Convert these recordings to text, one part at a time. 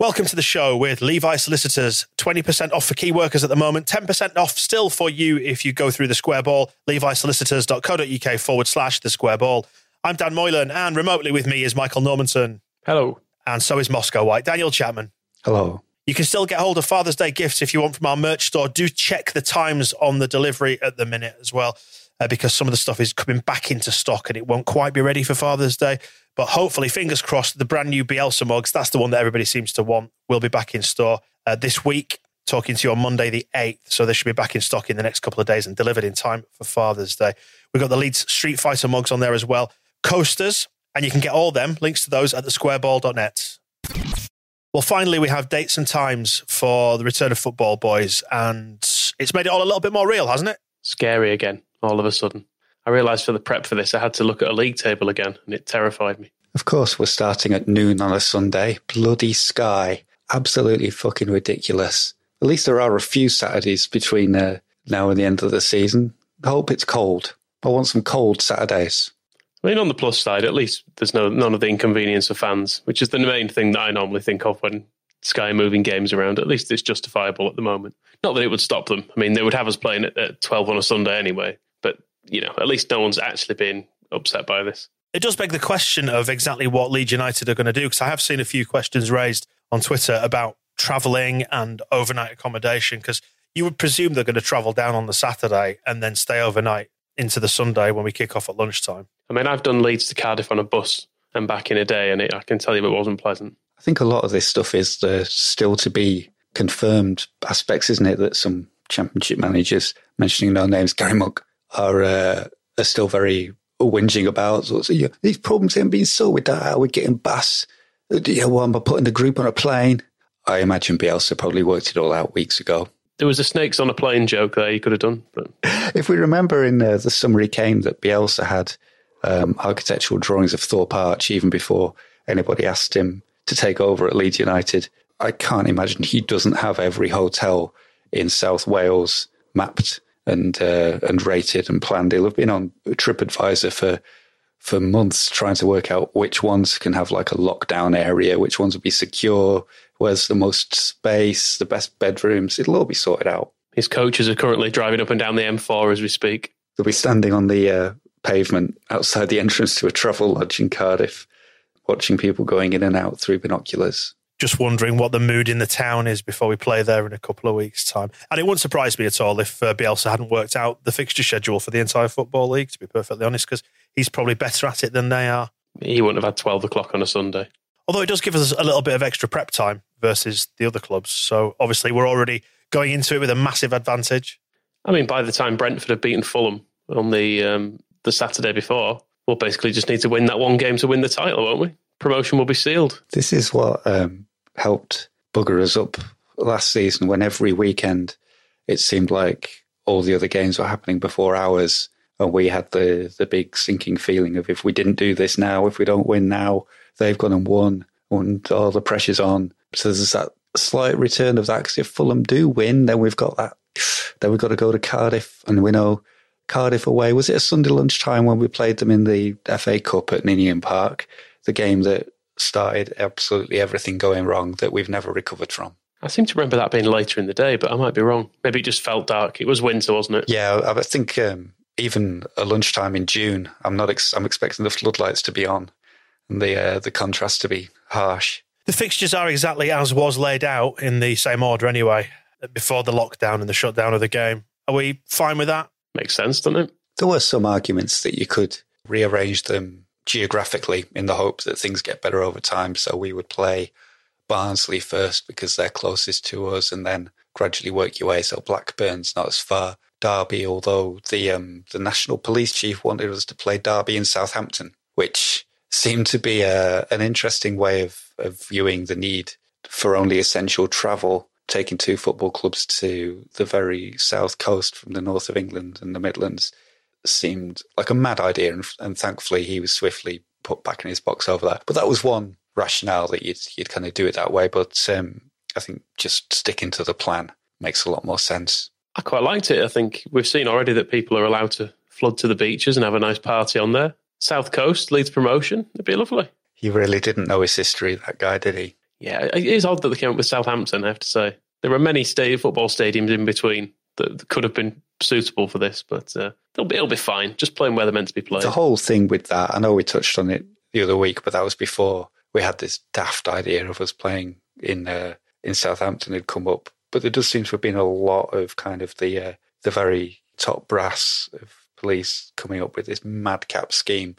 Welcome to the show with Levi Solicitors. 20% off for key workers at the moment, 10% off still for you if you go through the Square Ball, levisolicitors.co.uk forward slash the Square Ball. I'm Dan Moylan, and remotely with me is Michael Normanson. Hello. And so is Moscow White. Daniel Chapman. Hello. You can still get hold of Father's Day gifts if you want from our merch store. Do check the times on the delivery at the minute as well, uh, because some of the stuff is coming back into stock and it won't quite be ready for Father's Day. But hopefully, fingers crossed, the brand new Bielsa mugs, that's the one that everybody seems to want, will be back in store uh, this week. Talking to you on Monday, the 8th. So they should be back in stock in the next couple of days and delivered in time for Father's Day. We've got the Leeds Street Fighter mugs on there as well. Coasters, and you can get all them, links to those at thesquareball.net. Well, finally, we have dates and times for the return of football, boys, and it's made it all a little bit more real, hasn't it? Scary again, all of a sudden. I realised for the prep for this, I had to look at a league table again, and it terrified me. Of course, we're starting at noon on a Sunday. Bloody sky. Absolutely fucking ridiculous. At least there are a few Saturdays between uh, now and the end of the season. I hope it's cold. I want some cold Saturdays. I mean, on the plus side, at least there's no none of the inconvenience of fans, which is the main thing that I normally think of when Sky moving games around. At least it's justifiable at the moment. Not that it would stop them. I mean, they would have us playing at, at 12 on a Sunday anyway. But, you know, at least no one's actually been upset by this. It does beg the question of exactly what Leeds United are going to do, because I have seen a few questions raised on Twitter about travelling and overnight accommodation, because you would presume they're going to travel down on the Saturday and then stay overnight into the Sunday when we kick off at lunchtime. I mean, I've done Leeds to Cardiff on a bus and back in a day, and it, I can tell you it wasn't pleasant. I think a lot of this stuff is the still to be confirmed aspects, isn't it? That some championship managers, mentioning no names, Gary Monk, are, uh, are still very whinging about. So, you know, these problems haven't been sorted with that. We're getting bus? You know, well, by putting the group on a plane. I imagine Bielsa probably worked it all out weeks ago. There was a snakes on a plane joke there you could have done. But If we remember in uh, the summer he came that Bielsa had um, architectural drawings of Thorpe Arch even before anybody asked him to take over at Leeds United. I can't imagine he doesn't have every hotel in South Wales mapped and uh, and rated and planned. He'll have been on TripAdvisor for for months trying to work out which ones can have like a lockdown area, which ones will be secure, where's the most space, the best bedrooms. It'll all be sorted out. his coaches are currently driving up and down the M4 as we speak. They'll be standing on the uh, pavement outside the entrance to a travel lodge in Cardiff, watching people going in and out through binoculars. Just wondering what the mood in the town is before we play there in a couple of weeks' time. And it wouldn't surprise me at all if uh, Bielsa hadn't worked out the fixture schedule for the entire Football League, to be perfectly honest, because he's probably better at it than they are. He wouldn't have had 12 o'clock on a Sunday. Although it does give us a little bit of extra prep time versus the other clubs. So obviously, we're already going into it with a massive advantage. I mean, by the time Brentford have beaten Fulham on the um, the Saturday before, we'll basically just need to win that one game to win the title, won't we? Promotion will be sealed. This is what um, helped bugger us up last season when every weekend it seemed like all the other games were happening before ours. And we had the, the big sinking feeling of if we didn't do this now, if we don't win now, they've gone and won and all the pressure's on. So there's that slight return of that because if Fulham do win, then we've got that. Then we've got to go to Cardiff and we know Cardiff away. Was it a Sunday lunchtime when we played them in the FA Cup at Ninian Park? The game that started absolutely everything going wrong that we've never recovered from. I seem to remember that being later in the day, but I might be wrong. Maybe it just felt dark. It was winter, wasn't it? Yeah, I I think um, even a lunchtime in June, I'm not. Ex- I'm expecting the floodlights to be on and the uh, the contrast to be harsh. The fixtures are exactly as was laid out in the same order anyway, before the lockdown and the shutdown of the game. Are we fine with that? Makes sense, doesn't it? There were some arguments that you could rearrange them geographically in the hope that things get better over time. So we would play Barnsley first because they're closest to us, and then gradually work your way. So Blackburn's not as far. Derby, although the um, the national police chief wanted us to play Derby in Southampton, which seemed to be a, an interesting way of, of viewing the need for only essential travel, taking two football clubs to the very south coast from the north of England and the Midlands seemed like a mad idea. And, and thankfully, he was swiftly put back in his box over that. But that was one rationale that you'd, you'd kind of do it that way. But um, I think just sticking to the plan makes a lot more sense. I quite liked it. I think we've seen already that people are allowed to flood to the beaches and have a nice party on there. South Coast leads promotion. It'd be lovely. He really didn't know his history, that guy, did he? Yeah, it is odd that they came up with Southampton, I have to say. There are many state football stadiums in between that could have been suitable for this, but uh, it'll, be, it'll be fine. Just playing where they're meant to be played. The whole thing with that, I know we touched on it the other week, but that was before we had this daft idea of us playing in uh, in Southampton had come up. But there does seem to have been a lot of kind of the uh, the very top brass of police coming up with this madcap scheme,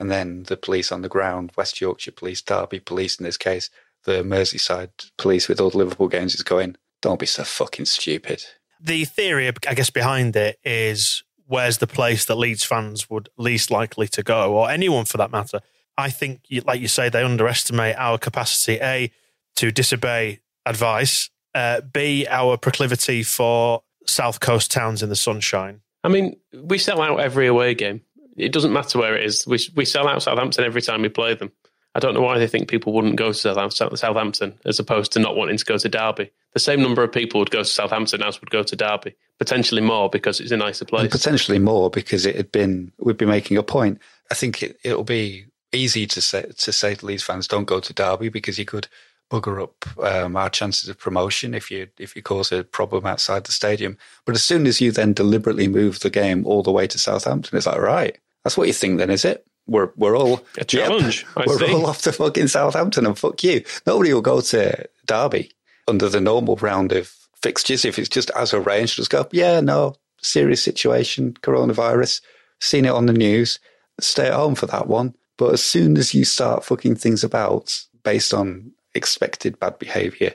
and then the police on the ground, West Yorkshire Police, Derby Police in this case, the Merseyside Police with all the Liverpool games is going. Don't be so fucking stupid. The theory, I guess, behind it is where's the place that Leeds fans would least likely to go, or anyone for that matter. I think, like you say, they underestimate our capacity, A, to disobey advice, uh, B, our proclivity for South Coast towns in the sunshine. I mean, we sell out every away game. It doesn't matter where it is. We, we sell out Southampton every time we play them. I don't know why they think people wouldn't go to Southampton as opposed to not wanting to go to Derby. The same number of people would go to Southampton as would go to Derby, potentially more because it's a nicer place. And potentially more because it had been, we'd be making a point. I think it, it'll be easy to say to say to Leeds fans don't go to Derby because you could bugger up um, our chances of promotion if you if you cause a problem outside the stadium. But as soon as you then deliberately move the game all the way to Southampton, it's like right, that's what you think then, is it? We're we're all a challenge. Yep, we're see. all off to fucking Southampton and fuck you. Nobody will go to Derby under the normal round of fixtures if it's just as arranged. Just go, yeah, no, serious situation, coronavirus. Seen it on the news. Stay at home for that one. But as soon as you start fucking things about based on expected bad behavior,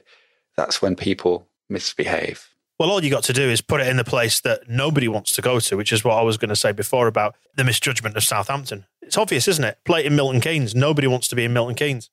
that's when people misbehave. Well, all you got to do is put it in the place that nobody wants to go to, which is what I was going to say before about the misjudgment of Southampton. It's obvious, isn't it? Play in Milton Keynes. Nobody wants to be in Milton Keynes.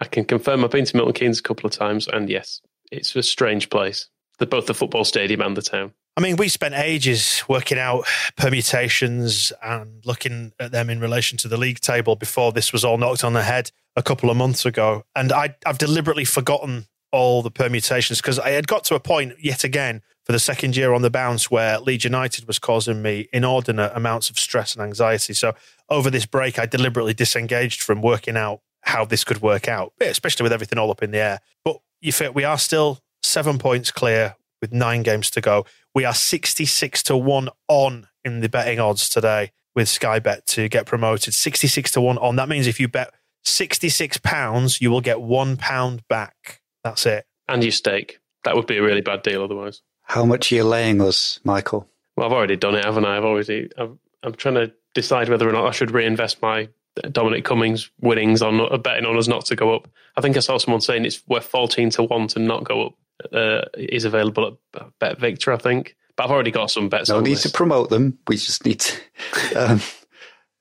I can confirm I've been to Milton Keynes a couple of times, and yes, it's a strange place. The, both the football stadium and the town. I mean, we spent ages working out permutations and looking at them in relation to the league table before this was all knocked on the head a couple of months ago. And I, have deliberately forgotten all the permutations because I had got to a point yet again for the second year on the bounce where Leeds United was causing me inordinate amounts of stress and anxiety. So over this break, I deliberately disengaged from working out how this could work out, especially with everything all up in the air. But you feel we are still seven points clear with nine games to go. We are 66 to 1 on in the betting odds today with Sky Bet to get promoted. 66 to 1 on. That means if you bet 66 pounds, you will get one pound back. That's it. And your stake. That would be a really bad deal otherwise. How much are you laying us, Michael? Well, I've already done it, haven't I? I've already. i am trying to decide whether or not I should reinvest my Dominic Cummings winnings on uh, betting on us not to go up. I think I saw someone saying it's worth 14 to 1 to not go up. Uh, is available at Bet Victor, I think. But I've already got some bets. No need this. to promote them. We just need to. Um,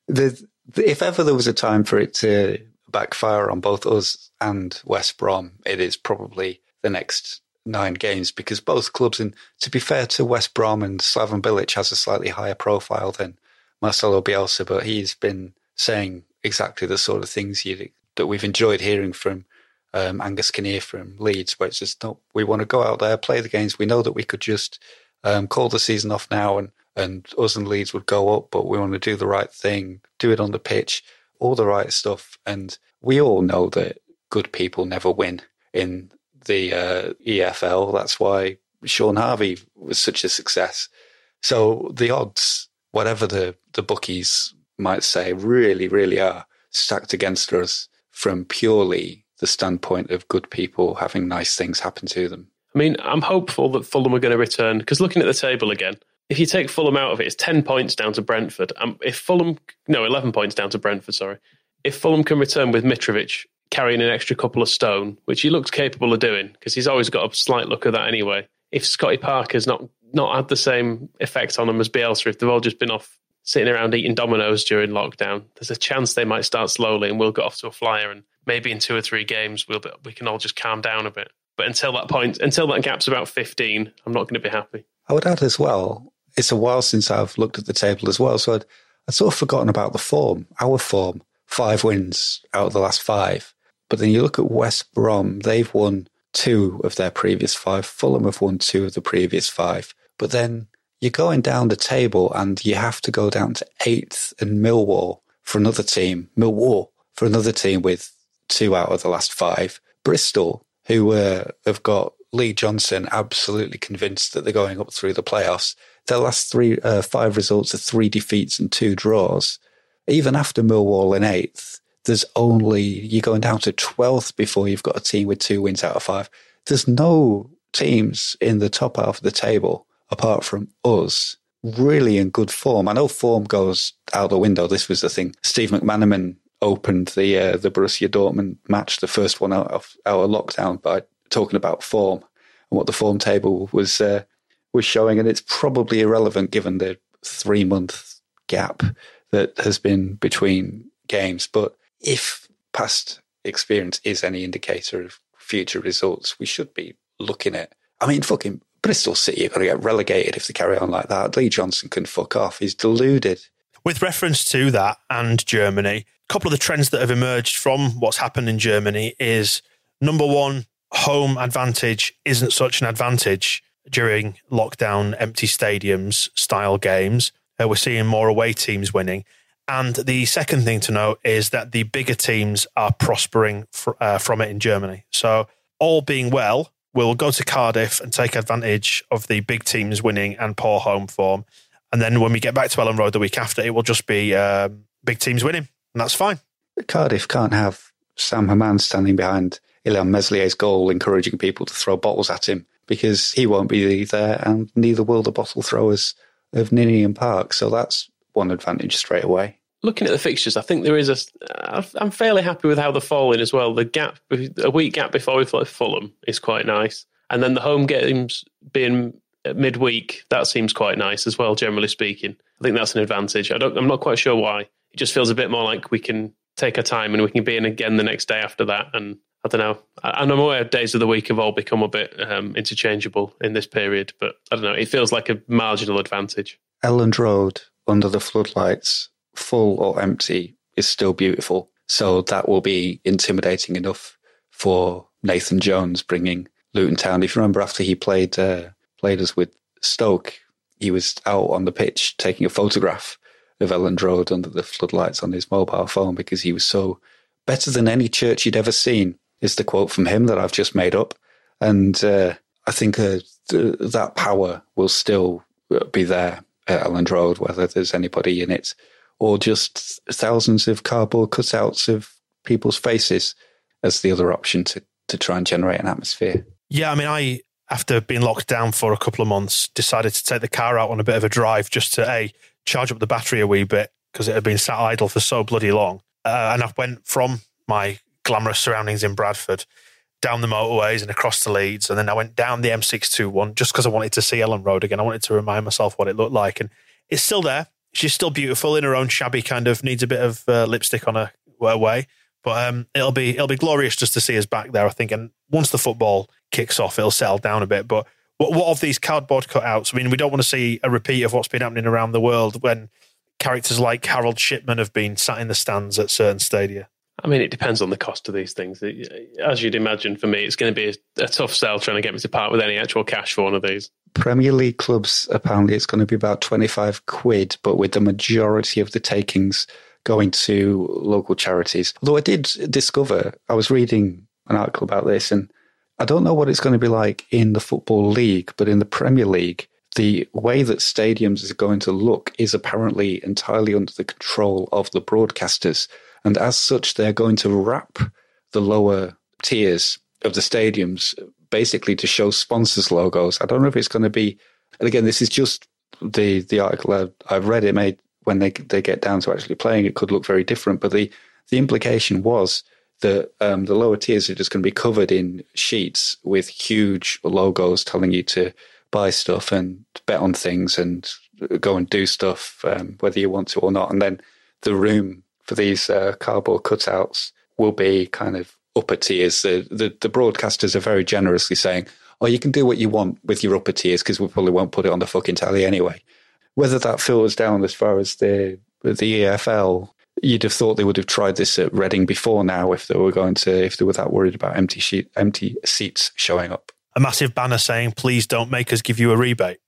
the, the, if ever there was a time for it to backfire on both us and West Brom, it is probably the next nine games because both clubs, and to be fair to West Brom and Slaven Bilic, has a slightly higher profile than Marcelo Bielsa, but he's been saying exactly the sort of things that we've enjoyed hearing from um, Angus Kinnear from Leeds, where it's just not, we want to go out there, play the games. We know that we could just um, call the season off now and, and us and Leeds would go up, but we want to do the right thing, do it on the pitch, all the right stuff. And we all know that good people never win in the uh, EFL. That's why Shaun Harvey was such a success. So the odds, whatever the, the bookies might say, really, really are stacked against us from purely the standpoint of good people having nice things happen to them. I mean, I'm hopeful that Fulham are going to return because looking at the table again, if you take Fulham out of it, it's 10 points down to Brentford. Um, if Fulham, no, 11 points down to Brentford, sorry. If Fulham can return with Mitrovic carrying an extra couple of stone, which he looks capable of doing, because he's always got a slight look of that anyway. If Scotty Parker's not not had the same effect on them as Bielsa, if they've all just been off sitting around eating dominoes during lockdown, there's a chance they might start slowly and we'll get off to a flyer. And maybe in two or three games, we'll be, we can all just calm down a bit. But until that point, until that gap's about 15, I'm not going to be happy. I would add as well, it's a while since I've looked at the table as well. So I'd, I'd sort of forgotten about the form, our form. Five wins out of the last five. But then you look at West Brom, they've won two of their previous five. Fulham have won two of the previous five. But then you're going down the table and you have to go down to eighth and Millwall for another team. Millwall for another team with two out of the last five. Bristol, who uh, have got Lee Johnson absolutely convinced that they're going up through the playoffs. Their last three, uh, five results are three defeats and two draws. Even after Millwall in eighth, there's only, you're going down to 12th before you've got a team with two wins out of five. There's no teams in the top half of the table apart from us, really in good form. I know form goes out the window. This was the thing. Steve McManaman opened the uh, the Borussia Dortmund match, the first one out of our lockdown, by talking about form and what the form table was uh, was showing, and it's probably irrelevant given the three month gap that has been between games. But if past experience is any indicator of future results, we should be looking at. I mean, fucking Bristol City are going to get relegated if they carry on like that. Lee Johnson can fuck off. He's deluded. With reference to that and Germany, a couple of the trends that have emerged from what's happened in Germany is number one, home advantage isn't such an advantage during lockdown, empty stadiums style games. Uh, we're seeing more away teams winning. And the second thing to note is that the bigger teams are prospering fr- uh, from it in Germany. So, all being well, we'll go to Cardiff and take advantage of the big teams winning and poor home form. And then when we get back to Elland Road the week after, it will just be um, big teams winning, and that's fine. Cardiff can't have Sam Hammam standing behind Illan Meslier's goal, encouraging people to throw bottles at him because he won't be there, and neither will the bottle throwers of Ninian Park. So that's one advantage straight away. Looking at the fixtures, I think there is a. I'm fairly happy with how they're falling as well. The gap, a week gap before we play Fulham, is quite nice, and then the home games being midweek, that seems quite nice as well. Generally speaking, I think that's an advantage. I don't. I'm not quite sure why. It just feels a bit more like we can take our time and we can be in again the next day after that. And I don't know. And I'm aware days of the week have all become a bit um, interchangeable in this period, but I don't know. It feels like a marginal advantage. Elland Road under the floodlights full or empty, is still beautiful. So that will be intimidating enough for Nathan Jones bringing Luton Town. If you remember, after he played uh, played us with Stoke, he was out on the pitch taking a photograph of Elland Road under the floodlights on his mobile phone because he was so better than any church you'd ever seen. Is the quote from him that I've just made up, and uh, I think uh, th- that power will still be there at Elland Road, whether there's anybody in it or just thousands of cardboard cutouts of people's faces as the other option to, to try and generate an atmosphere. Yeah, I mean, I, after being locked down for a couple of months, decided to take the car out on a bit of a drive just to, A, charge up the battery a wee bit because it had been sat idle for so bloody long. Uh, and I went from my glamorous surroundings in Bradford down the motorways and across the Leeds. And then I went down the M621 just because I wanted to see Elland Road again. I wanted to remind myself what it looked like. And it's still there she's still beautiful in her own shabby kind of needs a bit of uh, lipstick on her, her way. But um, it'll be it'll be glorious just to see us back there. I think, and once the football kicks off, it'll settle down a bit. But what, what of these cardboard cutouts? I mean, we don't want to see a repeat of what's been happening around the world when characters like Harold Shipman have been sat in the stands at certain stadia. I mean, it depends on the cost of these things. As you'd imagine, for me, it's going to be a, a, tough sell trying to get me to part with any actual cash for one of these. Premier League clubs, apparently, it's going to be about 25 quid, but with the majority of the takings going to local charities. Although I did discover, I was reading an article about this, and I don't know what it's going to be like in the Football League, but in the Premier League, the way that stadiums are going to look is apparently entirely under the control of the broadcasters. And as such, they're going to wrap the lower tiers of the stadiums basically to show sponsors' logos. I don't know if it's going to be, and again, this is just the the article I've, read, it made when they they get down to actually playing, it could look very different. But the the implication was that um, the lower tiers are just going to be covered in sheets with huge logos telling you to buy stuff and bet on things and go and do stuff, um, whether you want to or not. And then the room for these uh, cardboard cutouts will be kind of upper tiers. The, the, the broadcasters are very generously saying, "Oh, you can do what you want with your upper tiers because we probably won't put it on the fucking tally anyway." Whether that filters down as far as the the EFL, you'd have thought they would have tried this at Reading before now if they were going to if they were that worried about empty sheet empty seats showing up. A massive banner saying, "Please don't make us give you a rebate."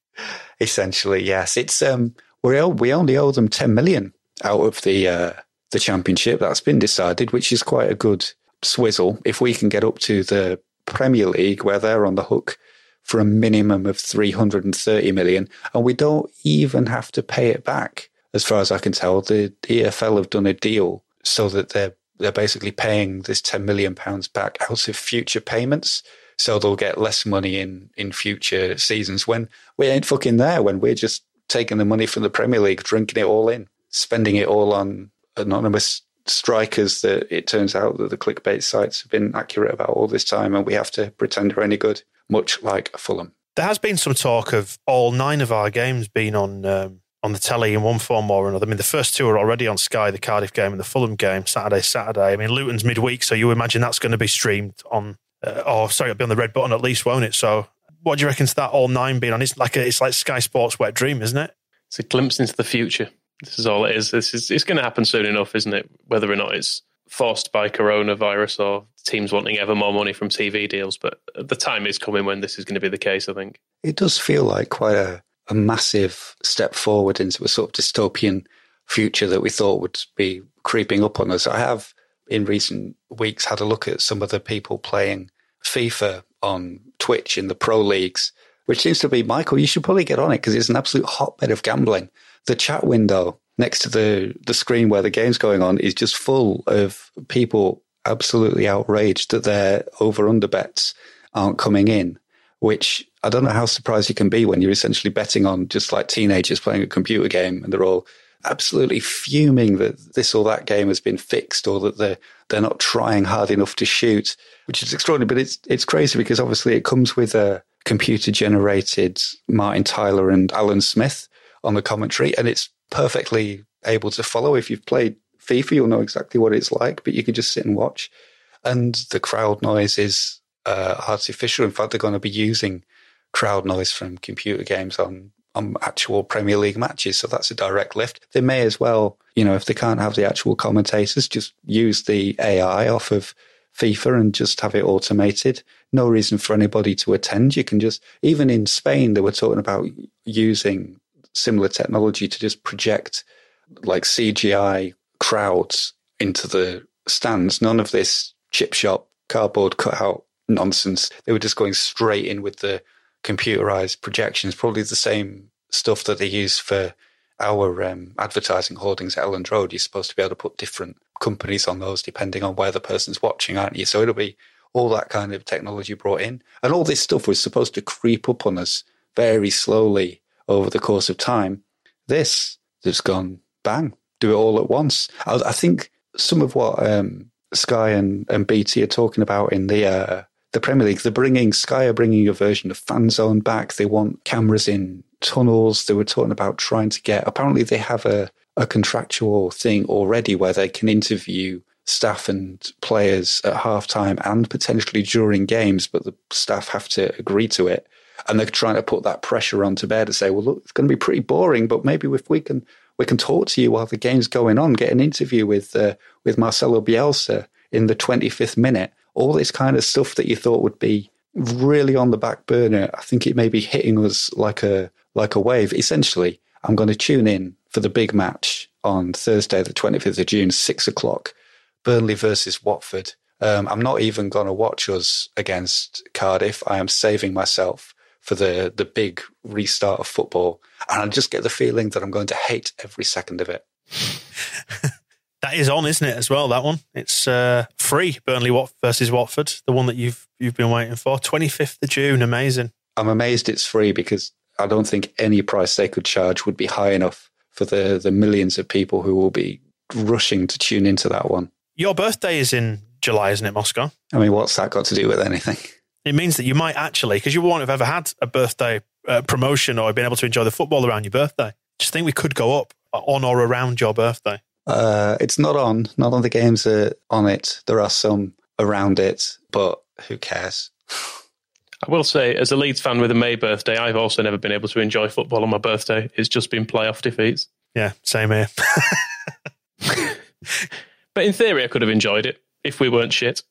Essentially, yes. It's um we we only owe them ten million out of the uh, the championship. That's been decided, which is quite a good swizzle. If we can get up to the Premier League, where they're on the hook for a minimum of 330 million, and we don't even have to pay it back. As far as I can tell, the EFL have done a deal so that they're they're basically paying this 10 million pounds back out of future payments. So they'll get less money in in future seasons when we ain't fucking there. When we're just taking the money from the Premier League, drinking it all in, spending it all on anonymous strikers that it turns out that the clickbait sites have been accurate about all this time and we have to pretend we're any good, much like Fulham. There has been some talk of all nine of our games being on um, on the telly in one form or another. I mean, the first two are already on Sky, the Cardiff game and the Fulham game, Saturday, Saturday. I mean, Luton's midweek, so you imagine that's going to be streamed on, uh, or sorry, it'll be on the red button at least, won't it? So what do you reckon to that all nine being on? It's like a, it's like Sky Sports wet dream, isn't it? It's a glimpse into the future. This is all it is. This is it's going to happen soon enough, isn't it? Whether or not it's forced by coronavirus or teams wanting ever more money from TV deals, but the time is coming when this is going to be the case. I think it does feel like quite a, a massive step forward into a sort of dystopian future that we thought would be creeping up on us. I have in recent weeks had a look at some of the people playing FIFA on Twitch in the pro leagues, which seems to be Michael. You should probably get on it because it's an absolute hotbed of gambling the chat window next to the, the screen where the game's going on is just full of people absolutely outraged that their over under bets aren't coming in, which I don't know how surprised you can be when you're essentially betting on just like teenagers playing a computer game and they're all absolutely fuming that this or that game has been fixed or that they're they're not trying hard enough to shoot, which is extraordinary. But it's it's crazy because obviously it comes with a computer generated Martin Tyler and Alan Smith on the commentary, and it's perfectly able to follow. If you've played FIFA, you'll know exactly what it's like, but you can just sit and watch. And the crowd noise is uh, artificial. In fact, they're going to be using crowd noise from computer games on on actual Premier League matches. So that's a direct lift. They may as well, you know, if they can't have the actual commentators, just use the AI off of FIFA and just have it automated. No reason for anybody to attend. You can just, even in Spain, they were talking about using similar technology to just project like CGI crowds into the stands. None of this chip shop cardboard cutout nonsense. They were just going straight in with the computerized projections, probably the same stuff that they use for our um, advertising hoardings at Elland Road. You're supposed to be able to put different companies on those depending on where the person's watching, aren't you? So it'll be all that kind of technology brought in. And all this stuff was supposed to creep up on us very slowly over the course of time. This has gone bang, do it all at once. I, I think some of what um, Sky and, and BT are talking about in the uh, the Premier League, they're bringing Sky are bringing a version of Fan Zone back. They want cameras in tunnels. They were talking about trying to get. Apparently, they have a a contractual thing already where they can interview staff and players at halftime and potentially during games, but the staff have to agree to it and they're trying to put that pressure on to Bear to say, well, look, it's going to be pretty boring, but maybe if we can we can talk to you while the game's going on, get an interview with uh, with Marcelo Bielsa in the 25th minute, all this kind of stuff that you thought would be really on the back burner. I think it may be hitting us like a like a wave. Essentially, I'm going to tune in for the big match on Thursday, the 25th of June, six o'clock, Burnley versus Watford. Um, I'm not even going to watch us against Cardiff. I am saving myself for the the big restart of football, and I just get the feeling that I'm going to hate every second of it. that is on, isn't it? As well, that one. It's uh, free. Burnley versus Watford, the one that you've you've been waiting for. Twenty fifth of June. Amazing. I'm amazed it's free because I don't think any price they could charge would be high enough for the the millions of people who will be rushing to tune into that one. Your birthday is in July, isn't it, Moscow? I mean, what's that got to do with anything? It means that you might actually, because you won't have ever had a birthday uh, promotion or been able to enjoy the football around your birthday. Just think we could go up on or around your birthday. Uh, it's not on. Not on the games are on it. There are some around it, but who cares? I will say, as a Leeds fan with a May birthday, I've also never been able to enjoy football on my birthday. It's just been playoff defeats. Yeah, same here. but in theory, I could have enjoyed it if we weren't shit.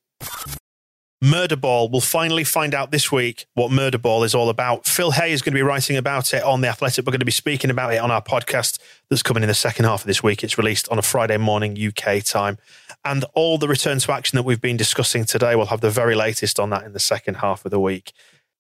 Murderball. We'll finally find out this week what Murderball is all about. Phil Hay is going to be writing about it on The Athletic. We're going to be speaking about it on our podcast that's coming in the second half of this week. It's released on a Friday morning UK time. And all the return to action that we've been discussing today, we'll have the very latest on that in the second half of the week.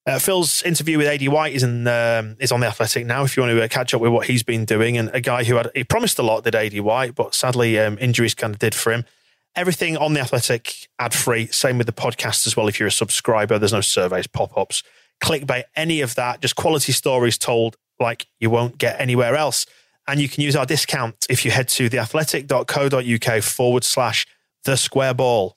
Uh, Phil's interview with Aidy White is, in, um, is on The Athletic now if you want to uh, catch up with what he's been doing. And a guy who had, he promised a lot, did Aidy White, but sadly um, injuries kind of did for him. Everything on the Athletic ad free. Same with the podcast as well. If you're a subscriber, there's no surveys, pop ups, clickbait, any of that. Just quality stories told like you won't get anywhere else. And you can use our discount if you head to theathletic.co.uk forward slash the square ball.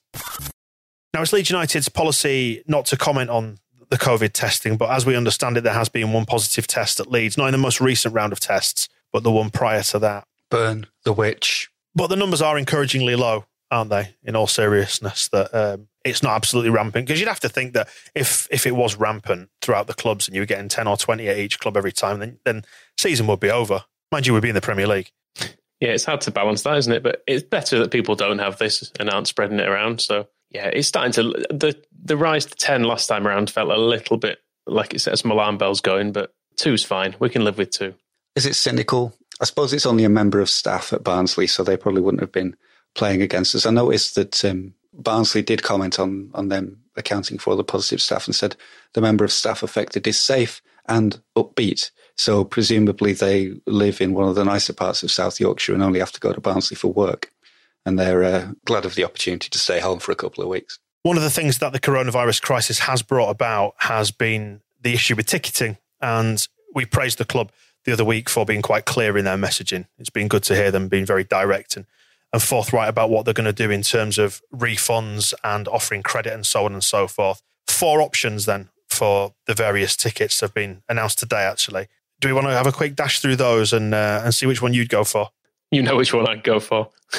Now, it's Leeds United's policy not to comment on the COVID testing, but as we understand it, there has been one positive test at Leeds, not in the most recent round of tests, but the one prior to that. Burn the witch. But the numbers are encouragingly low aren't they? In all seriousness, that um, it's not absolutely rampant because you'd have to think that if if it was rampant throughout the clubs and you were getting ten or twenty at each club every time, then then season would be over. Mind you, we'd be in the Premier League. Yeah, it's hard to balance that, isn't it? But it's better that people don't have this and aren't spreading it around. So yeah, it's starting to the the rise to ten last time around felt a little bit like it set some alarm bells going, but two's fine. We can live with two. Is it cynical? I suppose it's only a member of staff at Barnsley, so they probably wouldn't have been playing against us. I noticed that um, Barnsley did comment on on them accounting for the positive staff and said the member of staff affected is safe and upbeat. So presumably they live in one of the nicer parts of South Yorkshire and only have to go to Barnsley for work. And they're uh, glad of the opportunity to stay home for a couple of weeks. One of the things that the coronavirus crisis has brought about has been the issue with ticketing. And we praised the club the other week for being quite clear in their messaging. It's been good to hear them being very direct and and forthright about what they're going to do in terms of refunds and offering credit and so on and so forth. Four options then for the various tickets have been announced today. Actually, do we want to have a quick dash through those and uh, and see which one you'd go for? You know which one I'd go for.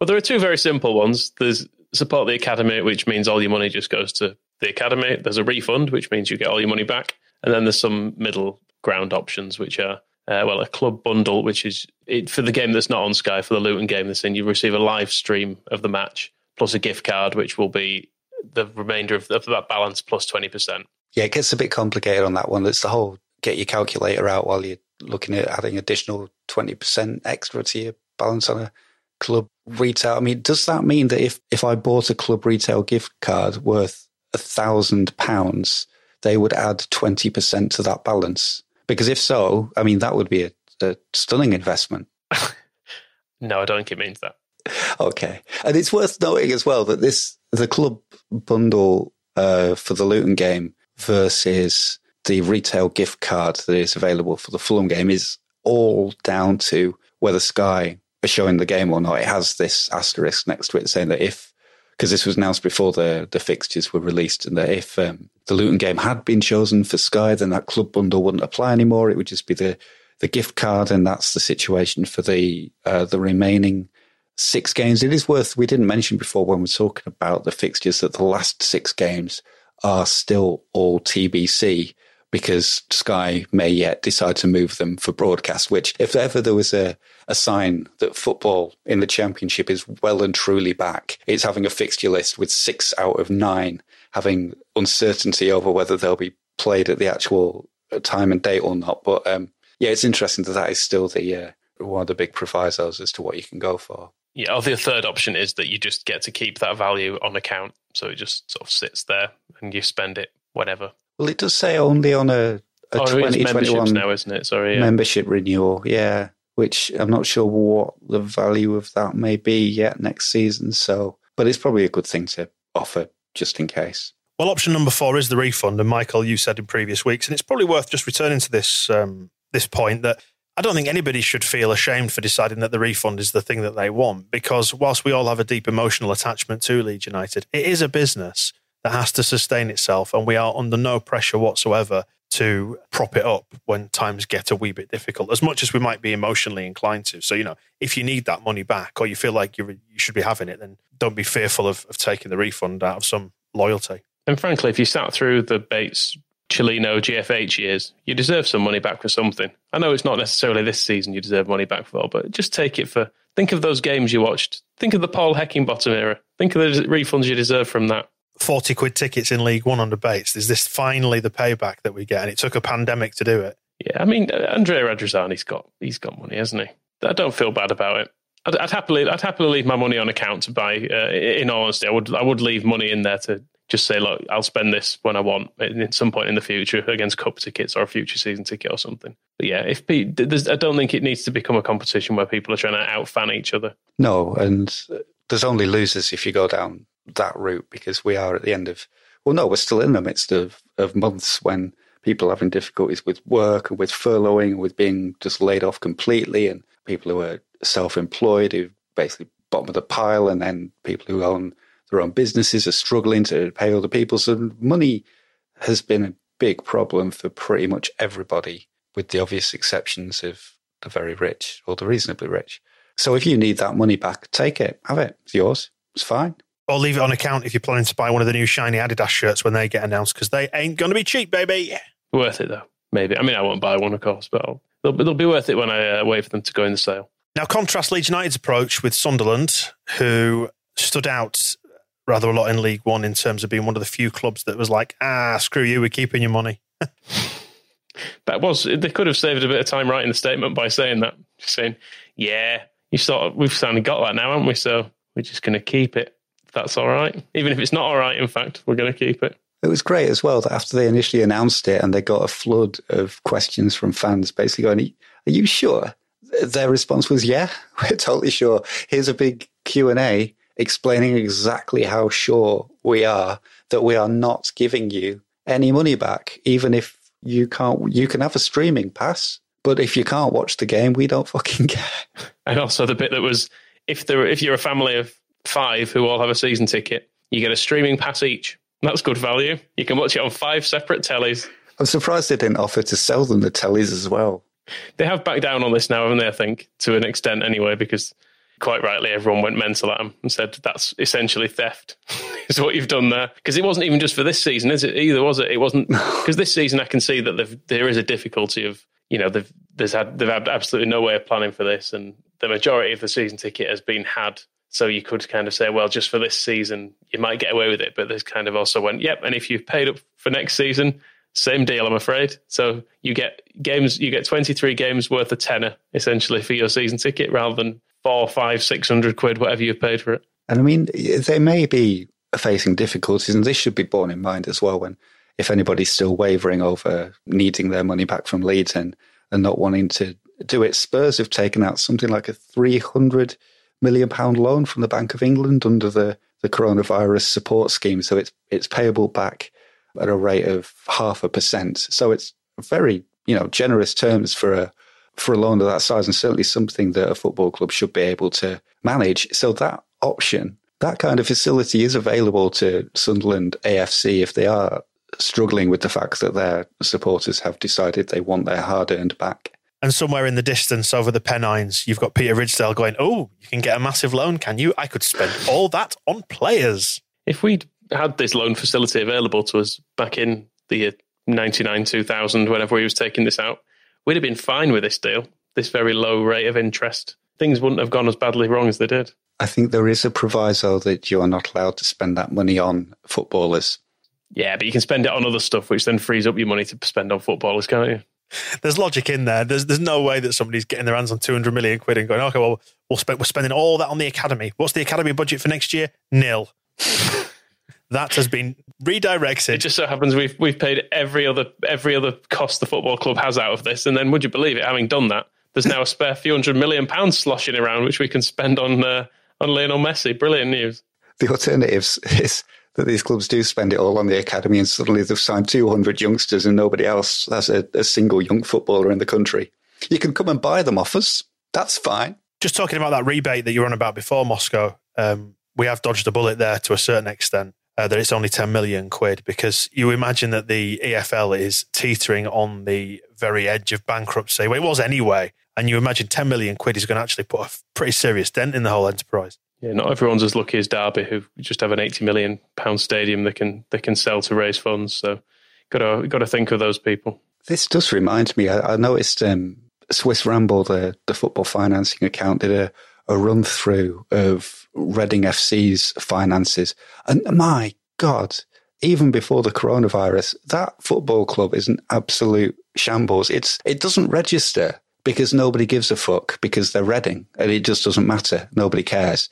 well, there are two very simple ones. There's support the academy, which means all your money just goes to the academy. There's a refund, which means you get all your money back, and then there's some middle ground options, which are uh, well, a club bundle, which is it, for the game that's not on Sky, for the Luton game this in, you receive a live stream of the match plus a gift card, which will be the remainder of, of that balance plus 20%. Yeah, it gets a bit complicated on that one. It's the whole get your calculator out while you're looking at adding additional 20% extra to your balance on a club retail. I mean, does that mean that if, if I bought a club retail gift card worth a thousand pounds, they would add 20% to that balance? Because if so, I mean, that would be a, a stunning investment. no, I don't think it means that. Okay. And it's worth noting as well that this, the club bundle uh, for the Luton game versus the retail gift card that is available for the Fulham game is all down to whether Sky are showing the game or not. It has this asterisk next to it saying that if because this was announced before the the fixtures were released, and that if um, the Luton game had been chosen for Sky, then that club bundle wouldn't apply anymore. It would just be the the gift card, and that's the situation for the uh, the remaining six games. It is worth we didn't mention before when we we're talking about the fixtures that the last six games are still all TBC because Sky may yet decide to move them for broadcast, which if ever there was a, a sign that football in the championship is well and truly back, it's having a fixture list with six out of nine having uncertainty over whether they'll be played at the actual time and date or not. But um, yeah, it's interesting that that is still the uh, one of the big provisos as to what you can go for. Yeah, or the third option is that you just get to keep that value on account, so it just sort of sits there and you spend it whenever. Well, it does say only on a, a oh, 2021 now, isn't it? Sorry, yeah. membership renewal. Yeah, which I'm not sure what the value of that may be yet next season. So, but it's probably a good thing to offer just in case. Well, option number four is the refund, and Michael, you said in previous weeks, and it's probably worth just returning to this um, this point that I don't think anybody should feel ashamed for deciding that the refund is the thing that they want, because whilst we all have a deep emotional attachment to Leeds United, it is a business that has to sustain itself, and we are under no pressure whatsoever to prop it up when times get a wee bit difficult, as much as we might be emotionally inclined to. So, you know, if you need that money back or you feel like you should be having it, then don't be fearful of, of taking the refund out of some loyalty. And frankly, if you sat through the Bates Cellino GFH years, you deserve some money back for something. I know it's not necessarily this season you deserve money back for, but just take it for. Think of those games you watched. Think of the Paul Heckingbottom era. Think of the refunds you deserve from that. 40 quid tickets in League One under Bates. Is this finally the payback that we get? And it took a pandemic to do it. Yeah, I mean, uh, Andrea Radrizzani's got he's got money, hasn't he? I don't feel bad about it. I'd, I'd happily I'd happily leave my money on account to buy. Uh, in all honesty, I would I would leave money in there to just say, look, I'll spend this when I want at some point in the future against cup tickets or a future season ticket or something. But yeah, if I don't think it needs to become a competition where people are trying to outfan each other. No, and there's only losers if you go down that route because we are at the end of. Well, no, we're still in the midst of, of months when people are having difficulties with work and with furloughing and with being just laid off completely, and people who are self-employed who basically bottom of the pile, and then people who own their own businesses are struggling to pay other people. So money has been a big problem for pretty much everybody, with the obvious exceptions of the very rich or the reasonably rich. So if you need that money back, take it, have it. It's yours. It's fine. Or leave it on account if you're planning to buy one of the new shiny Adidas shirts when they get announced because they ain't going to be cheap, baby. Worth it though, maybe. I mean, I won't buy one, of course, but I'll, they'll, they'll be worth it when I uh, wait for them to go in the sale. Now, contrast Leeds United's approach with Sunderland, who stood out rather a lot in League One in terms of being one of the few clubs that was like, ah, screw you, we're keeping your money. that was they could have saved a bit of time writing the statement by saying that, just saying, yeah, you sort of we've finally got that now, haven't we? So we're just going to keep it. That's all right, even if it's not all right. In fact, we're going to keep it. It was great as well that after they initially announced it and they got a flood of questions from fans basically going, "Are you sure?" Their response was, "Yeah, we're totally sure. Here's a big Q and A explaining exactly how sure we are that we are not giving you any money back, even if you can't, you can have a streaming pass. But if you can't watch the game, we don't fucking care. And also the bit that was if there, if you're a family of five who all have a season ticket, you get a streaming pass each. That's good value. You can watch it on five separate tellies. I'm surprised they didn't offer to sell them the tellies as well. They have backed down on this now, haven't they? I think to an extent, anyway, because quite rightly, everyone went mental at them and said that's essentially theft. is what you've done there because it wasn't even just for this season, is it? Either was it? It wasn't because this season I can see that there is a difficulty of you know they've there's had they've had absolutely no way of planning for this, and the majority of the season ticket has been had. So you could kind of say, well, just for this season, you might get away with it. But this kind of also went, yep. And if you've paid up for next season, same deal, I'm afraid. So you get games, you get 23 games worth of tenner essentially for your season ticket rather than four, five, six hundred quid, whatever you've paid for it. And I mean, they may be facing difficulties, and this should be borne in mind as well when if anybody's still wavering over needing their money back from Leeds and, and not wanting to do it. Spurs have taken out something like a three hundred million pound loan from the Bank of England under the, the coronavirus support scheme. So it's it's payable back at a rate of half a percent. So it's very, you know, generous terms for a for a loan of that size and certainly something that a football club should be able to manage. So that option, that kind of facility is available to Sunderland AFC if they are struggling with the fact that their supporters have decided they want their hard earned back. And somewhere in the distance over the Pennines, you've got Peter Ridsdale going, Oh, you can get a massive loan, can you? I could spend all that on players. If we'd had this loan facility available to us back in the year 99, 2000, whenever we was taking this out, we'd have been fine with this deal, this very low rate of interest. Things wouldn't have gone as badly wrong as they did. I think there is a proviso that you are not allowed to spend that money on footballers. Yeah, but you can spend it on other stuff, which then frees up your money to spend on footballers, can't you? There's logic in there. There's there's no way that somebody's getting their hands on 200 million quid and going, okay, well, we'll spend, we're spending all that on the academy. What's the academy budget for next year? Nil. that has been redirected. It just so happens we've we've paid every other every other cost the football club has out of this, and then would you believe it? Having done that, there's now a spare few hundred million pounds sloshing around, which we can spend on uh, on Lionel Messi. Brilliant news. The alternatives is that these clubs do spend it all on the academy and suddenly they've signed 200 youngsters and nobody else has a, a single young footballer in the country. You can come and buy them off us. That's fine. Just talking about that rebate that you were on about before, Moscow, um, we have dodged a bullet there to a certain extent. Uh, that it's only 10 million quid because you imagine that the EFL is teetering on the very edge of bankruptcy. Well, it was anyway. And you imagine 10 million quid is going to actually put a pretty serious dent in the whole enterprise. Yeah, not everyone's as lucky as Derby, who just have an 80 million pound stadium they can they can sell to raise funds. So, got to got to think of those people. This does remind me. I, I noticed um, Swiss Ramble, the the football financing account, did a a run through of Reading FC's finances. And my God, even before the coronavirus, that football club is an absolute shambles. It's it doesn't register because nobody gives a fuck because they're Reading and it just doesn't matter. Nobody cares.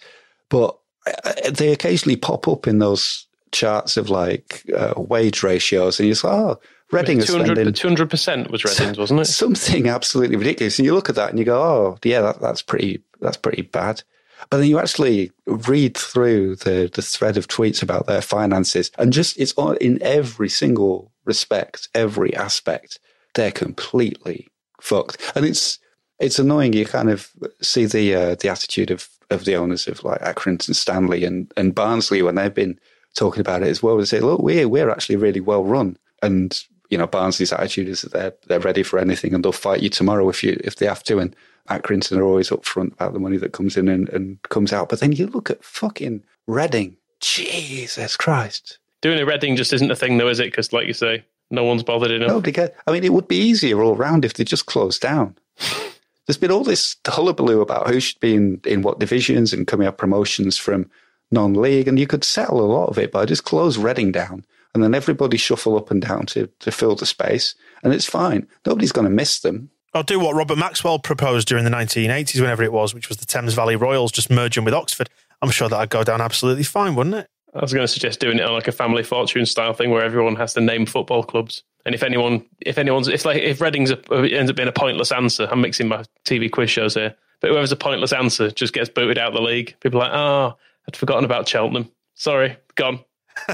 But uh, they occasionally pop up in those charts of like uh, wage ratios, and you say, oh, Reading is spending two hundred percent was Reading's, wasn't it? Something absolutely ridiculous. And you look at that and you go, oh, yeah, that, that's pretty that's pretty bad. But then you actually read through the, the thread of tweets about their finances and just it's on in every single respect, every aspect, they're completely fucked. And it's it's annoying. You kind of see the uh, the attitude of, of the owners of like Accrington Stanley and, and Barnsley when they've been talking about it as well. They say, look, we're we're actually really well run, and you know Barnsley's attitude is that they're they're ready for anything and they'll fight you tomorrow if you if they have to. And Accrington are always upfront about the money that comes in and, and comes out. But then you look at fucking Reading. Jesus Christ. Doing a Reading just isn't a thing, though, is it? Because, like you say, no one's bothered enough. Nobody cares. I mean, it would be easier all round if they just closed down. There's been all this hullabaloo about who should be in, in what divisions and coming up promotions from non-league, and you could settle a lot of it by just close Reading down, and then everybody shuffle up and down to, to fill the space, and it's fine. Nobody's going to miss them. I'll do what Robert Maxwell proposed during the 1980s, whenever it was, which was the Thames Valley Royals just merging with Oxford. I'm sure that'd go down absolutely fine, wouldn't it? I was going to suggest doing it on like a family fortune style thing where everyone has to name football clubs. And if anyone, if anyone's, if like if Reading's a, ends up being a pointless answer, I'm mixing my TV quiz shows here. But whoever's a pointless answer just gets booted out of the league. People are like, oh, I'd forgotten about Cheltenham. Sorry, gone.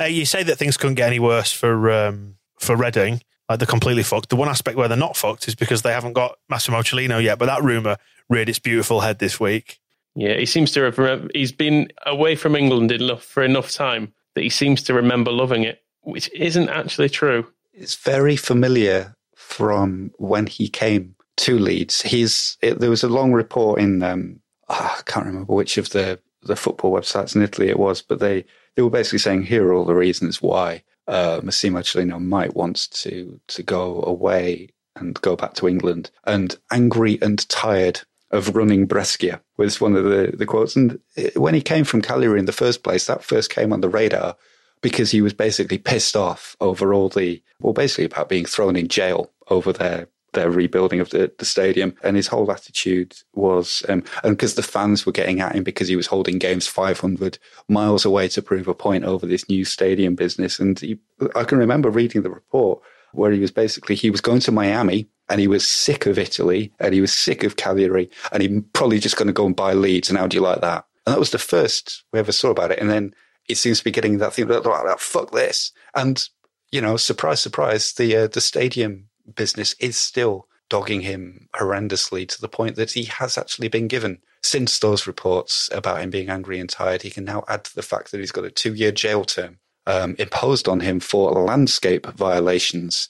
uh, you say that things couldn't get any worse for um, for Reading. Like they're completely fucked. The one aspect where they're not fucked is because they haven't got Massimo Cellino yet. But that rumor reared its beautiful head this week. Yeah, he seems to have. He's been away from England enough for enough time that he seems to remember loving it, which isn't actually true. It's very familiar from when he came to Leeds. He's it, there was a long report in um, oh, I can't remember which of the the football websites in Italy it was, but they they were basically saying here are all the reasons why uh, Massimo Cellino might want to to go away and go back to England. And angry and tired of running Brescia was one of the, the quotes. And when he came from Cagliari in the first place, that first came on the radar because he was basically pissed off over all the, well, basically about being thrown in jail over their their rebuilding of the, the stadium. And his whole attitude was, um, and because the fans were getting at him because he was holding games 500 miles away to prove a point over this new stadium business. And he, I can remember reading the report where he was basically, he was going to Miami and he was sick of Italy and he was sick of Cagliari and he probably just going to go and buy Leeds. And how do you like that? And that was the first we ever saw about it. And then it seems to be getting that thing that, fuck this. And, you know, surprise, surprise, the, uh, the stadium business is still dogging him horrendously to the point that he has actually been given, since those reports about him being angry and tired, he can now add to the fact that he's got a two year jail term um, imposed on him for landscape violations.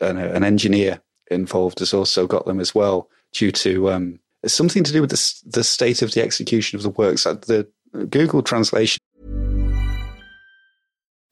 And an engineer involved has also got them as well due to um, something to do with the, the state of the execution of the works. The Google translation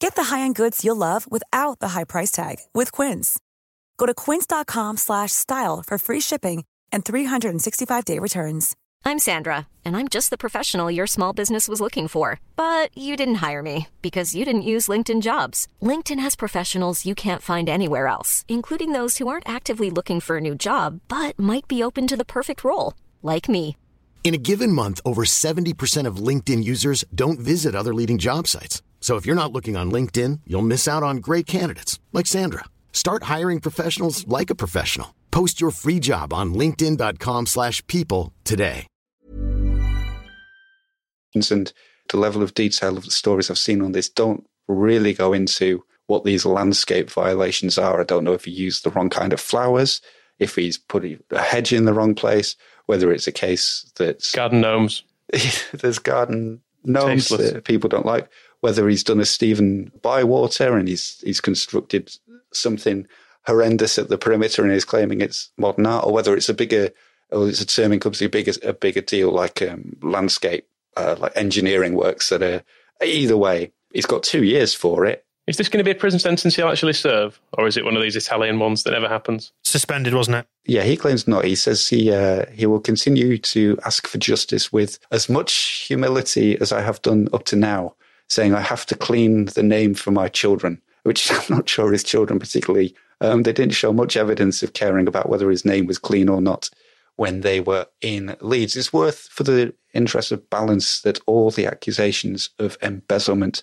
Get the high-end goods you'll love without the high price tag with Quince. Go to quince.com slash style for free shipping and 365-day returns. I'm Sandra, and I'm just the professional your small business was looking for. But you didn't hire me because you didn't use LinkedIn Jobs. LinkedIn has professionals you can't find anywhere else, including those who aren't actively looking for a new job but might be open to the perfect role, like me. In a given month, over 70% of LinkedIn users don't visit other leading job sites. So if you're not looking on LinkedIn, you'll miss out on great candidates like Sandra. Start hiring professionals like a professional. Post your free job on linkedin.com/people slash people today. and the level of detail of the stories I've seen on this don't really go into what these landscape violations are. I don't know if he used the wrong kind of flowers, if he's put a hedge in the wrong place, whether it's a case that Garden gnomes. there's garden gnomes Tasteless. that people don't like, whether he's done a Stephen Bywater and he's he's constructed something horrendous at the perimeter and is claiming it's modern art, or whether it's a bigger or it's a term encompassing a bigger a bigger deal like um, landscape, uh, like engineering works that are either way. He's got two years for it. Is this going to be a prison sentence he'll actually serve, or is it one of these Italian ones that never happens? Suspended, wasn't it? Yeah, he claims not. He says he uh, he will continue to ask for justice with as much humility as I have done up to now, saying I have to clean the name for my children, which I'm not sure his children particularly. Um, they didn't show much evidence of caring about whether his name was clean or not when they were in Leeds. It's worth, for the interest of balance, that all the accusations of embezzlement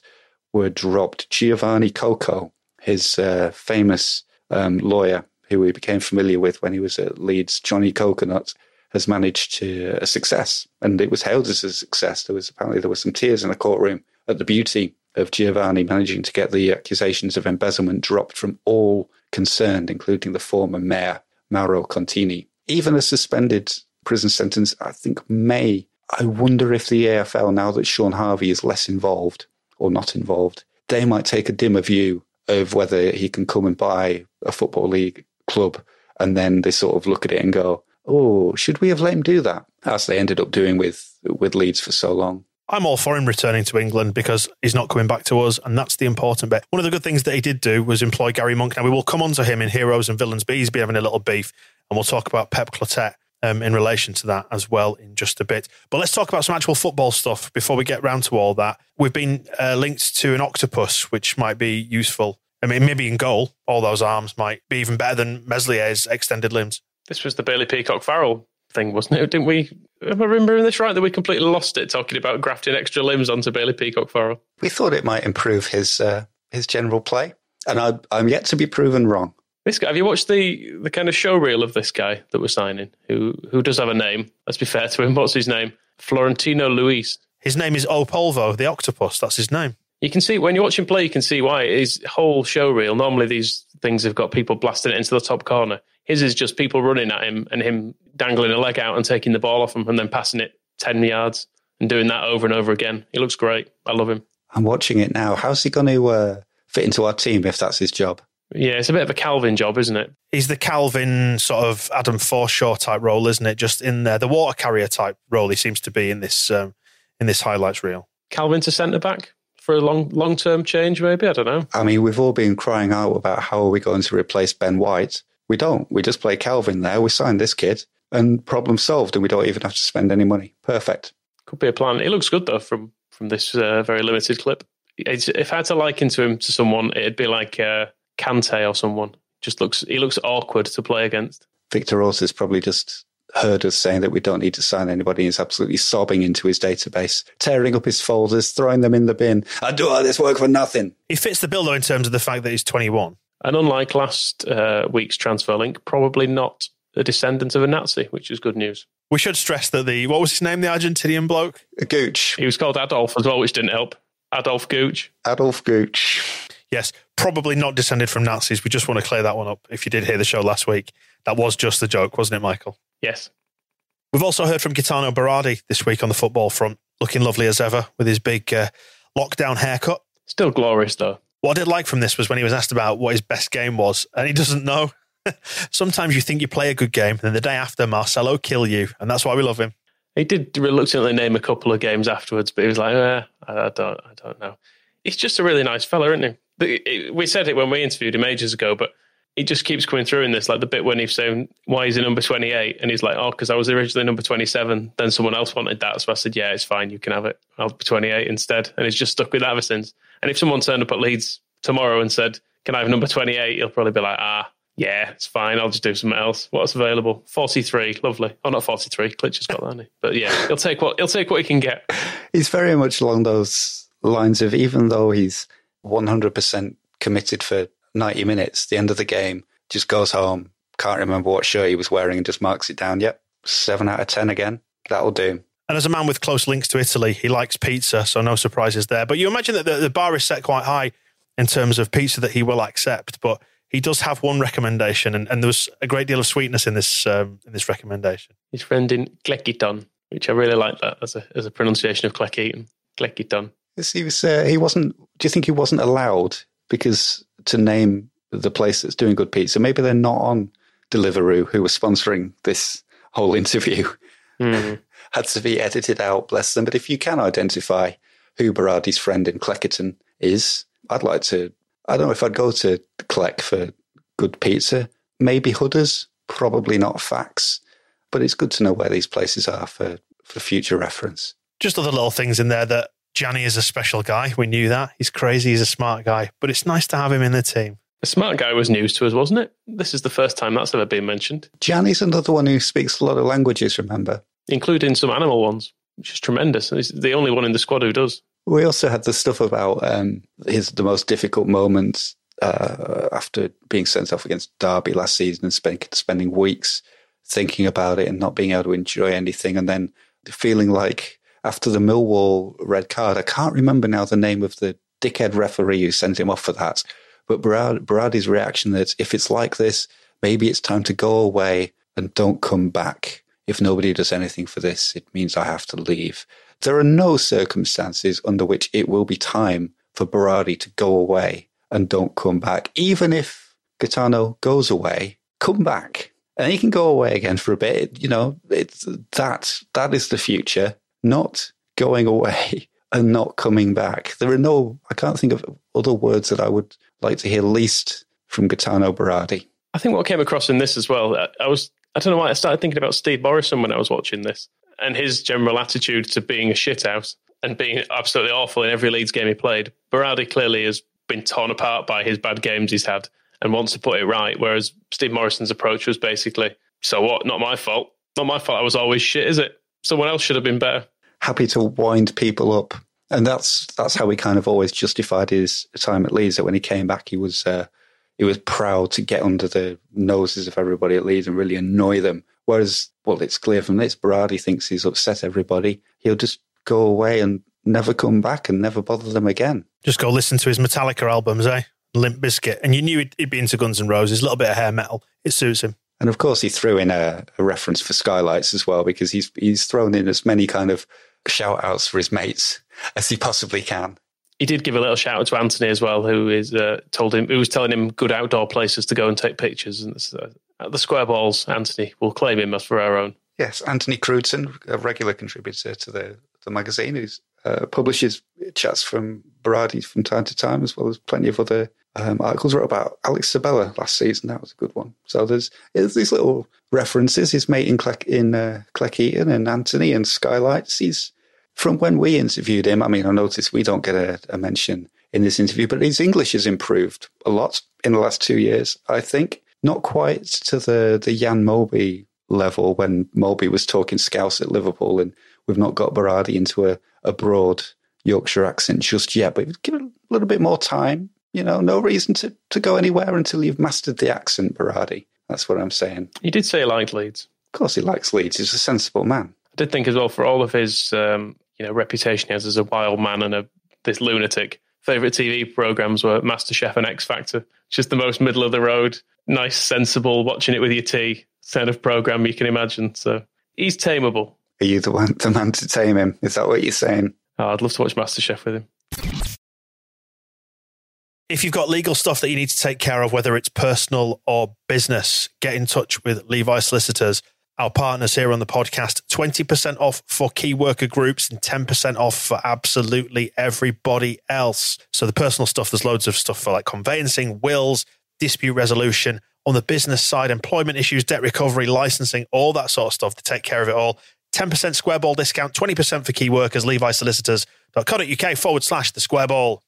were dropped. Giovanni Coco, his uh, famous um, lawyer, who we became familiar with when he was at Leeds, Johnny Coconut, has managed to a success, and it was hailed as a success. There was apparently there were some tears in the courtroom the beauty of Giovanni managing to get the accusations of embezzlement dropped from all concerned, including the former mayor Mauro Contini. Even a suspended prison sentence, I think, may. I wonder if the EFL, now that Shaun Harvey is less involved or not involved, they might take a dimmer view of whether he can come and buy a football league club, and then they sort of look at it and go, "Oh, should we have let him do that?" As they ended up doing with with Leeds for so long. I'm all for him returning to England because he's not coming back to us, and that's the important bit. One of the good things that he did do was employ Gary Monk. Now, we will come on to him in Heroes and Villains, but he's been having a little beef, and we'll talk about Pep Clotet um, in relation to that as well in just a bit. But let's talk about some actual football stuff before we get round to all that. We've been uh, linked to an octopus, which might be useful. I mean, maybe in goal, all those arms might be even better than Meslier's extended limbs. This was the Bailey Peacock Farrell thing, wasn't it? Didn't we? Am I remembering this right? That we completely lost it talking about grafting extra limbs onto Bailey Peacock Farrell. We thought it might improve his uh, his general play, and I, I'm yet to be proven wrong. This guy, have you watched the the kind of show reel of this guy that we're signing? Who who does have a name? Let's be fair to him. What's his name? Florentino Luis. His name is O Polvo, the octopus. That's his name. You can see when you watch him play, you can see why his whole show reel. Normally, these things have got people blasting it into the top corner. His is just people running at him and him dangling a leg out and taking the ball off him and then passing it ten yards and doing that over and over again. He looks great. I love him. I'm watching it now. How's he going to uh, fit into our team if that's his job? Yeah, it's a bit of a Kalvin job, isn't it? He's the Kalvin sort of Adam Forshaw type role, isn't it? Just in there, the water carrier type role he seems to be in this um, in this highlights reel. Kalvin to centre back for a long long term change, maybe. I don't know. I mean, we've all been crying out about how are we going to replace Ben White. We don't. We just play Kalvin there. We sign this kid, and problem solved. And we don't even have to spend any money. Perfect. Could be a plan. It looks good though from from this uh, very limited clip. It's, if I had to liken to him to someone, it'd be like uh, Kante or someone. Just looks he looks awkward to play against. Victor Orta's probably just heard us saying that we don't need to sign anybody. He's absolutely sobbing into his database, tearing up his folders, throwing them in the bin. I do all this work for nothing. He fits the bill though in terms of the fact that he's 21. And unlike last uh, week's transfer link, probably not a descendant of a Nazi, which is good news. We should stress that the what was his name, the Argentinian bloke? Gooch. He was called Adolf as well, which didn't help. Adolf Gooch. Adolf Gooch. Yes, probably not descended from Nazis. We just want to clear that one up. If you did hear the show last week, that was just the joke, wasn't it, Michael? Yes. We've also heard from Gaetano Berardi this week on the football front, looking lovely as ever with his big uh, lockdown haircut. Still glorious though. What I did like from this was when he was asked about what his best game was, and he doesn't know. Sometimes you think you play a good game, and then the day after, Marcelo kill you, and that's why we love him. He did reluctantly name a couple of games afterwards, but he was like, eh, I don't, I don't know. He's just a really nice fella, isn't he? We said it when we interviewed him ages ago, but he just keeps coming through in this, like the bit when he's saying why he's number twenty eight, and he's like, "Oh, because I was originally number twenty seven. Then someone else wanted that, so I said, yeah, it's fine, you can have it. I'll be twenty eight instead." And he's just stuck with that ever since. And if someone turned up at Leeds tomorrow and said, "Can I have number twenty eight? He'll probably be like, "Ah, yeah, it's fine. I'll just do something else. What's available? Forty three, lovely. Oh, not forty three. Klich has got that, he? But yeah, he'll take what he'll take what he can get. He's very much along those lines of even though he's one hundred percent committed for ninety minutes, the end of the game just goes home, can't remember what shirt he was wearing, and just marks it down. Yep, seven out of ten again. That'll do. And as a man with close links to Italy, he likes pizza, so no surprises there. But you imagine that the, the bar is set quite high in terms of pizza that he will accept. But he does have one recommendation, and, and there was a great deal of sweetness in this um, in this recommendation. His friend in Cleckyton, which I really like that as a as a pronunciation of Cleckyton. Cleckyton. He was. Uh, he wasn't. Do you think he wasn't allowed because to name the place that's doing good pizza. Maybe they're not on Deliveroo, who were sponsoring this whole interview. Mm. Had to be edited out, bless them. But if you can identify who Berardi's friend in Cleckerton is, I'd like to. I don't know if I'd go to Cleck for good pizza. Maybe Hudders, probably not Fax. But it's good to know where these places are for, for future reference. Just other little things in there that Gianni is a special guy. We knew that. He's crazy. He's a smart guy. But it's nice to have him in the team. A smart guy was news to us, wasn't it? This is the first time that's ever been mentioned. Gianni's another one who speaks a lot of languages, remember? Including some animal ones, which is tremendous. He's the only one in the squad who does. We also had the stuff about um, his the most difficult moments uh, after being sent off against Derby last season and spend, spending weeks thinking about it and not being able to enjoy anything, and then feeling like after the Millwall red card, I can't remember now the name of the dickhead referee who sent him off for that but Berardi's reaction that if it's like this, maybe it's time to go away and don't come back. If nobody does anything for this, it means I have to leave. There are no circumstances under which it will be time for Berardi to go away and don't come back. Even if Gaetano goes away, come back. And he can go away again for a bit. You know, it's that that is the future, not going away and not coming back. There are no I can't think of other words that I would like to hear least from Gaetano Berardi. I think what came across in this as well, I was I don't know why I started thinking about Steve Morison when I was watching this and his general attitude to being a shithouse and being absolutely awful in every Leeds game he played. Berardi clearly has been torn apart by his bad games he's had and wants to put it right. Whereas Steve Morison's approach was basically, so what? Not my fault. Not my fault. I was always shit, is it? Someone else should have been better. Happy to wind people up and that's that's how he kind of always justified his time at Leeds. That when he came back, he was uh, he was proud to get under the noses of everybody at Leeds and really annoy them. Whereas, well, it's clear from this, Berardi thinks he's upset everybody. He'll just go away and never come back and never bother them again. Just go listen to his Metallica albums, eh? Limp Bizkit, and you knew he'd, he'd be into Guns N' Roses. A little bit of hair metal, it suits him. And of course, he threw in a, a reference for Skylights as well because he's he's thrown in as many kind of shout outs for his mates as he possibly can. He did give a little shout out to Anthony as well, who is uh, told him who was telling him good outdoor places to go and take pictures. And uh, at the Square Balls, Anthony will claim him as for our own. Yes, Anthony Crewdson, a regular contributor to the the magazine, who uh, publishes chats from Berardi from time to time, as well as plenty of other um, articles. Wrote about Alex Sabella last season. That was a good one. So there's, there's these little references. His mate in Clec, in uh, Cleckheaton and Anthony and Skylights. He's from when we interviewed him, I mean, I noticed we don't get a, a, mention in this interview, but his English has improved a lot in the last two years, I think. Not quite to the, the Jan Molby level when Molby was talking Scouse at Liverpool, and we've not got Berardi into a, a broad Yorkshire accent just yet, but give it a little bit more time. You know, no reason to, to go anywhere until you've mastered the accent, Berardi. That's what I'm saying. He did say he liked Leeds. Of course, he likes Leeds. He's a sensible man. I did think as well for all of his um, you know reputation he has as a wild man and a this lunatic. Favorite TV programs were MasterChef and X Factor, just the most middle of the road, nice, sensible, watching it with your tea kind of program you can imagine. So he's tameable. Are you the one, the man to tame him? Is that what you're saying? Oh, I'd love to watch MasterChef with him. If you've got legal stuff that you need to take care of, whether it's personal or business, get in touch with Levi Solicitors, our partners here on the podcast. 20% off for key worker groups and 10% off for absolutely everybody else. So, the personal stuff, there's loads of stuff for like conveyancing, wills, dispute resolution. On the business side, employment issues, debt recovery, licensing, all that sort of stuff to take care of it all. 10% square ball discount, 20% for key workers, Levi Solicitors.co.uk forward slash the square ball.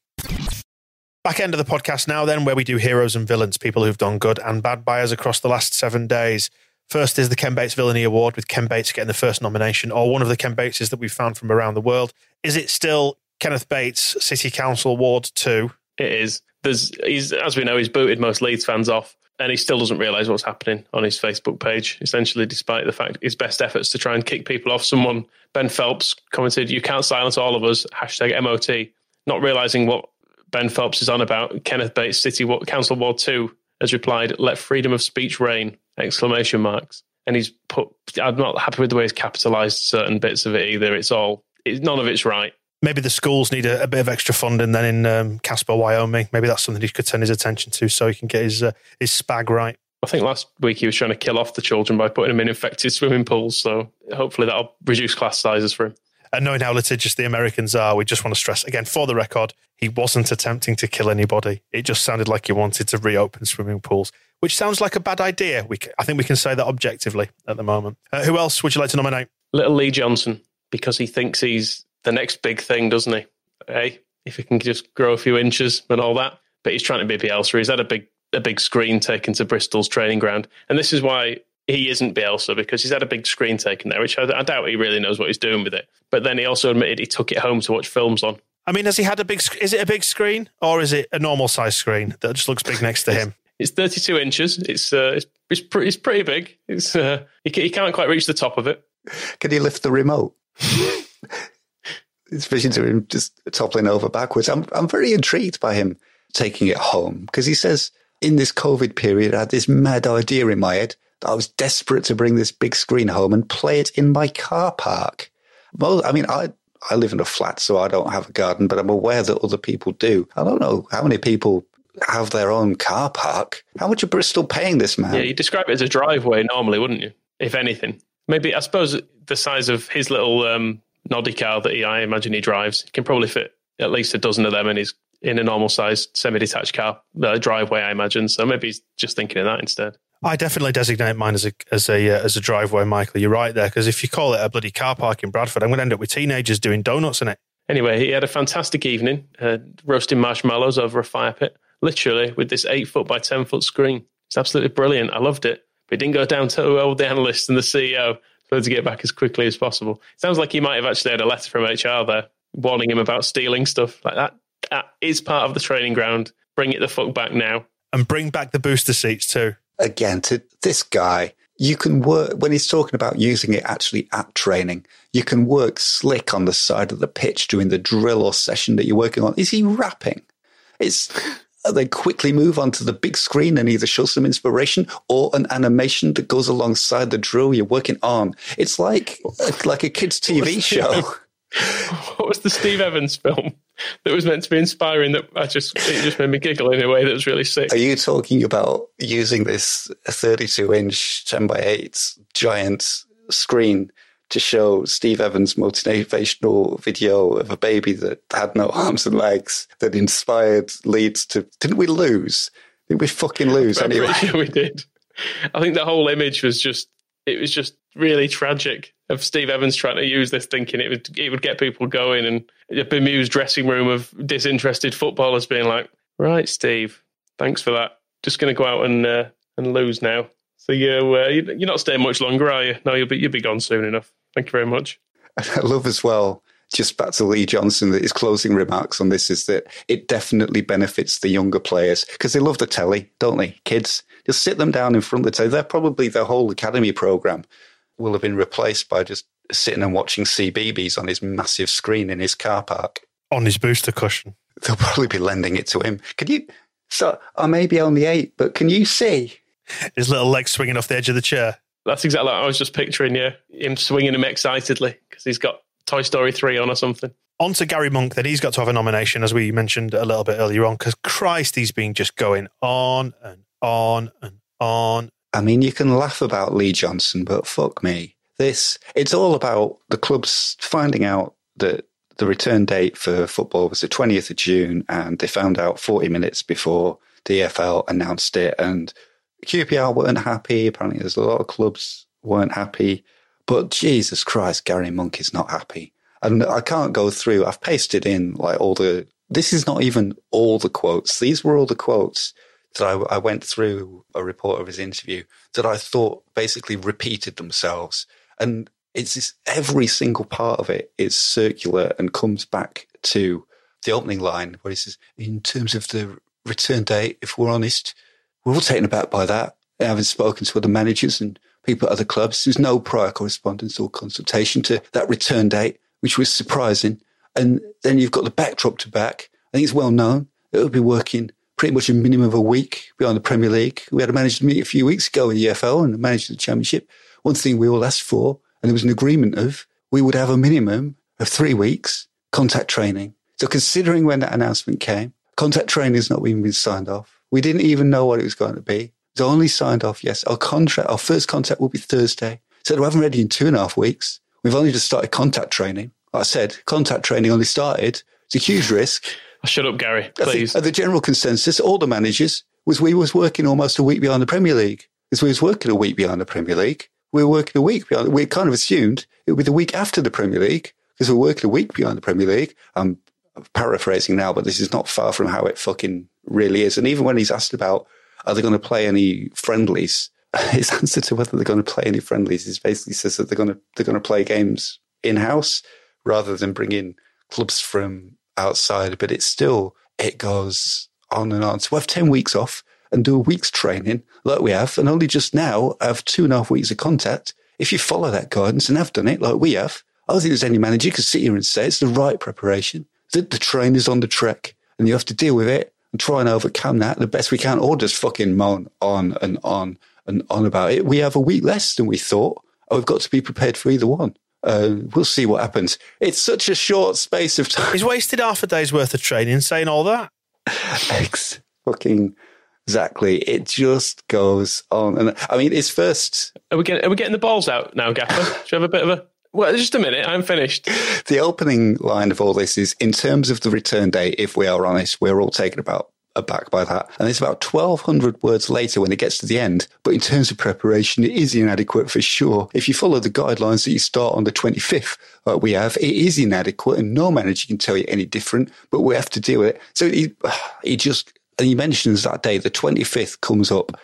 Back end of the podcast now, then, where we do heroes and villains, people who've done good and bad by us across the last seven days. First is the Ken Bates Villainy Award, with Ken Bates getting the first nomination, or one of the Ken Bateses that we've found from around the world. Is it still Kenneth Bates City Council Award 2? It is. There's, he's, as we know, he's booted most Leeds fans off, and he still doesn't realise what's happening on his Facebook page. Essentially, despite the fact his best efforts to try and kick people off, someone Ben Phelps commented, "You can't silence all of us." Hashtag MOT. Not realising what Ben Phelps is on about, Kenneth Bates, City Council Ward 2, has replied, let freedom of speech reign, exclamation marks. And he's put, I'm not happy with the way he's capitalized certain bits of it either. It's all, it's, none of it's right. Maybe the schools need a, a bit of extra funding then in um, Casper, Wyoming. Maybe that's something he could turn his attention to so he can get his, uh, his spag right. I think last week he was trying to kill off the children by putting them in infected swimming pools. So hopefully that'll reduce class sizes for him. And knowing how litigious the Americans are, we just want to stress again for the record, he wasn't attempting to kill anybody. It just sounded like he wanted to reopen swimming pools, which sounds like a bad idea. We, I think we can say that objectively at the moment. Uh, who else would you like to nominate? Little Lee Johnson, because he thinks he's the next big thing, doesn't he? Hey, if he can just grow a few inches and all that. But he's trying to be a Bielsa. He's had a big a big screen taken to Bristol's training ground, and this is why he isn't Bielsa because he's had a big screen taken there, which I, I, doubt he really knows what he's doing with it. But then he also admitted he took it home to watch films on. I mean, has he had a big? Is it a big screen or is it a normal size screen that just looks big next to him? It's 32 inches. It's uh, it's it's, pre- it's pretty big. It's uh, he, he can't quite reach the top of it. Can he lift the remote? it's vision to him just toppling over backwards. I'm I'm very intrigued by him taking it home because he says in this COVID period I had this mad idea in my head I was desperate to bring this big screen home and play it in my car park. Well, I mean, I I live in a flat, so I don't have a garden, but I'm aware that other people do. I don't know how many people have their own car park. How much are Bristol paying this man? Yeah, you describe it as a driveway normally, wouldn't you? If anything, maybe I suppose the size of his little um, noddy car that he, I imagine he drives, can probably fit at least a dozen of them in his in a normal sized semi-detached car uh, driveway, I imagine. So maybe he's just thinking of that instead. I definitely designate mine as a as a uh, as a driveway, Michael. You're right there because if you call it a bloody car park in Bradford, I'm going to end up with teenagers doing donuts in it. Anyway, he had a fantastic evening, uh, roasting marshmallows over a fire pit, literally with this eight foot by ten foot screen. It's absolutely brilliant. I loved it. But it didn't go down to all the analysts and the CEO. So to get back as quickly as possible. Sounds like he might have actually had a letter from HR there warning him about stealing stuff like that. That is part of the training ground. Bring it the fuck back now. And bring back the booster seats too again to this guy. You can work when he's talking about using it actually at training. You can work slick on the side of the pitch during the drill or session that you're working on. Is he rapping? It's they quickly move onto the big screen and either show some inspiration or an animation that goes alongside the drill you're working on. It's like like a kids' TV show. what was the Steve Evans film that was meant to be inspiring? That I just it just made me giggle in a way that was really sick. Are you talking about using this 32 inch 10 by 8 giant screen to show Steve Evans' motivational video of a baby that had no arms and legs that inspired Leeds to? Didn't we lose? Did we fucking lose anyway? Sure we did. I think the whole image was just it was just really tragic of Steve Evans trying to use this, thinking it would it would get people going, and a bemused dressing room of disinterested footballers being like, "Right, Steve, thanks for that. Just going to go out and uh, and lose now. So you uh, you're not staying much longer, are you? No, you'll be you'll be gone soon enough. Thank you very much." I love as well. Just back to Lee Johnson, that his closing remarks on this is that it definitely benefits the younger players because they love the telly, don't they? Kids, just sit them down in front of the telly. They're probably the whole academy program will have been replaced by just sitting and watching CBeebies on his massive screen in his car park. On his booster cushion. They'll probably be lending it to him. Can you? So I may be only eight, but can you see? His little legs swinging off the edge of the chair. That's exactly what I was just picturing, yeah. Him swinging him excitedly because he's got Toy Story 3 on or something. On to Gary Monk, then he's got to have a nomination, as we mentioned a little bit earlier on, because Christ, he's been just going on and on and on. I mean, you can laugh about Lee Johnson, but fuck me. This, it's all about the clubs finding out that the return date for football was the 20th of June, and they found out 40 minutes before the EFL announced it. And QPR weren't happy. Apparently, there's a lot of clubs weren't happy. But Jesus Christ, Gary Monk is not happy. And I can't go through, I've pasted in like all the, this is not even all the quotes. These were all the quotes that I, I went through a report of his interview that I thought basically repeated themselves. And it's this, every single part of it is circular and comes back to the opening line where he says, in terms of the return date, if we're honest, we're all taken aback by that. Having spoken to other managers and people at other clubs, there's no prior correspondence or consultation to that return date, which was surprising. And then you've got the backdrop to back. I think it's well known it will be working pretty much a minimum of a week behind the Premier League. We had a manager meet a few weeks ago in the EFL and the managed the Championship. One thing we all asked for, and there was an agreement of, we would have a minimum of three weeks contact training. So considering when that announcement came, contact training has not even been signed off. We didn't even know what it was going to be. It's only signed off, yes. Our contract, our first contact will be Thursday. So we haven't ready in two and a half weeks. We've only just started contact training. Like I said, contact training only started. It's a huge risk. Oh, shut up, Gary, please. the general consensus, all the managers, was we was working almost a week behind the Premier League. Because we was working a week behind the Premier League. We were working a week behind. We kind of assumed it would be the week after the Premier League because we're working a week behind the Premier League. I'm paraphrasing now, but this is not far from how it fucking really is. And even when he's asked about are they going to play any friendlies, his answer to whether they're going to play any friendlies is basically says that they're going to they're going to play games in house rather than bring in clubs from outside, but it's still, it goes on and on. So we have 10 weeks off and do a week's training like we have, and only just now have two and a half weeks of contact. If you follow that guidance and have done it like we have, I don't think there's any manager can sit here and say it's the right preparation. That the train is on the trek and you have to deal with it and try and overcome that the best we can, or just fucking moan on and on and on about it. We have a week less than we thought. And we've got to be prepared for either one. Uh, we'll see what happens. It's such a short space of time. He's wasted half a day's worth of training saying all that. Ex fucking exactly. It just goes on, and I mean, it's first. Are we getting, are we getting the balls out now, Gaffer? Do you have a bit of a? Well, just a minute. I'm finished. The opening line of all this is, in terms of the return date. If we are honest, we're all taken about aback by that. And it's about 1200 words later when it gets to the end. But in terms of preparation, it is inadequate for sure. If you follow the guidelines that you start on the 25th, uh, we have, it is inadequate and no manager can tell you any different, but we have to deal with it. So he, he just, and he mentions that day, the 25th comes up.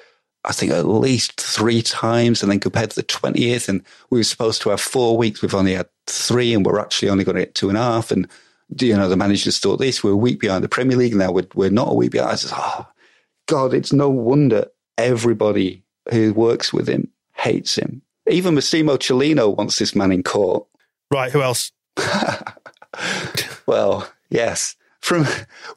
I think at least three times, and then compared to the 20th, and we were supposed to have four weeks. We've only had three, and we're actually only going to get two and a half. And you know, the managers thought this, we're a week behind the Premier League now, we're, we're not a week behind. I said, oh, God, it's no wonder everybody who works with him hates him. Even Massimo Cellino wants this man in court. Right, who else? well, yes. From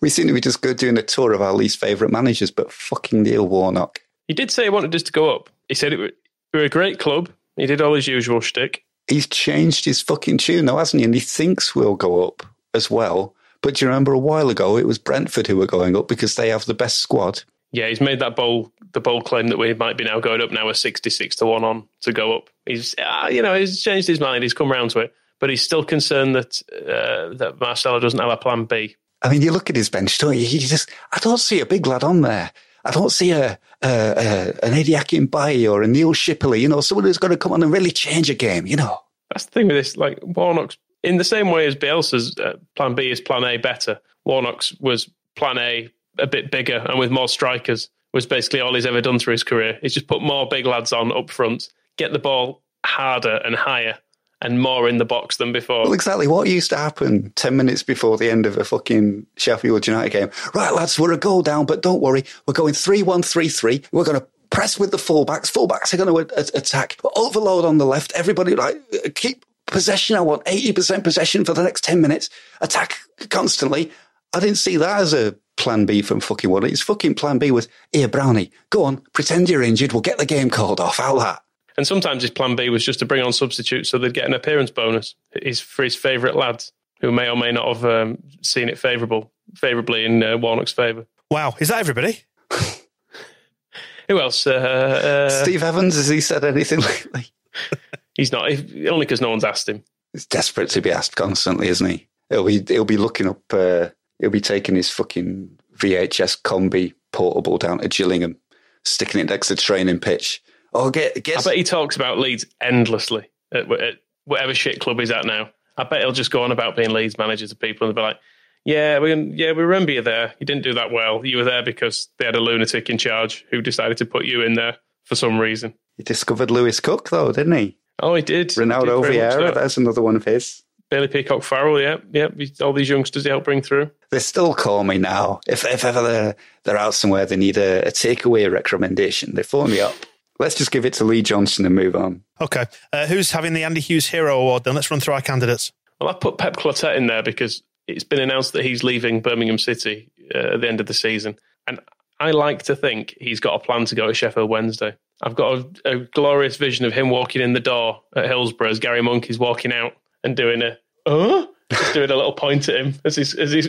we seem to be just doing a tour of our least favourite managers, but fucking Neil Warnock. He did say he wanted us to go up. He said it, we're a great club. He did all his usual shtick. He's changed his fucking tune, though, hasn't he? And he thinks we'll go up as well. But do you remember a while ago it was Brentford who were going up because they have the best squad? Yeah, he's made that bold the bold claim that we might be now going up now a sixty six to one on to go up. He's uh, you know he's changed his mind. He's come round to it, but he's still concerned that uh, that Marcelo doesn't have a plan B. I mean, you look at his bench, don't you? You just I don't see a big lad on there. I don't see a, a, a an Akinbiyi or a Neil Shipperley. You know, someone who's going to come on and really change a game. You know, that's the thing with this. Like Warnock's in the same way as Bielsa's uh, plan B is plan A better, Warnock's was plan A a bit bigger and with more strikers was basically all he's ever done through his career. He's just put more big lads on up front, get the ball harder and higher and more in the box than before. Well, exactly. What used to happen 10 minutes before the end of a fucking Sheffield United game? Right, lads, we're a goal down, but don't worry. We're going 3 1 3 3. We're going to press with the fullbacks. Fullbacks are going to attack. Overload on the left. Everybody, like, keep possession. I want 80% possession for the next 10 minutes. Attack constantly. I didn't see that as a plan B from fucking what His fucking plan B was, here, Brownie, go on, pretend you're injured. We'll get the game called off. How that? And sometimes his plan B was just to bring on substitutes so they'd get an appearance bonus. He's for his favourite lads. who may or may not have um, seen it favourable, favourably in uh, Warnock's favour. Wow, is that everybody? Who else? Uh, uh, Steve Evans, has he said anything lately? He's not, if, only because no one's asked him. He's desperate to be asked constantly, isn't he? He'll be, he'll be looking up, uh, he'll be taking his fucking VHS combi portable down to Gillingham, sticking it next to the training pitch. Oh, get, get. I bet he talks about Leeds endlessly at, at whatever shit club he's at now. I bet he'll just go on about being Leeds manager to people and be like, yeah, we yeah we remember you there. You didn't do that well. You were there because they had a lunatic in charge who decided to put you in there for some reason. He discovered Lewis Cook though, didn't he? Oh, he did. Ronaldo He did very Vieira, so. that's another one of his. Bailey Peacock Farrell, yeah, yeah. All these youngsters he helped bring through. They still call me now. If, if ever they're, they're out somewhere, they need a, a takeaway recommendation. They phone me up. Let's just give it to Lee Johnson and move on. Okay. Uh, who's having the Andy Hughes Hero Award then? Let's run through our candidates. Well, I put Pep Clotet in there because it's been announced that he's leaving Birmingham City uh, at the end of the season, and I like to think he's got a plan to go to Sheffield Wednesday. I've got a, a glorious vision of him walking in the door at Hillsborough as Gary Monk is walking out and doing a uh, just doing a little point at him as he's as he's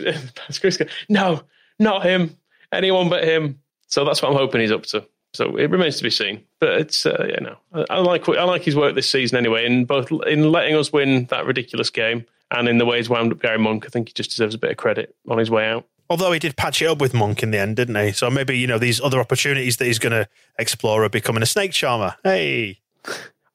as Chris goes, no, not him, anyone but him. So that's what I'm hoping he's up to. So it remains to be seen. But it's uh, yeah, no, I, I like I like his work this season anyway. In both in letting us win that ridiculous game and in the way he's wound up Gary Monk, I think he just deserves a bit of credit on his way out. Although he did patch it up with Monk in the end, didn't he? So maybe, you know, these other opportunities that he's going to explore are becoming a snake charmer. Hey.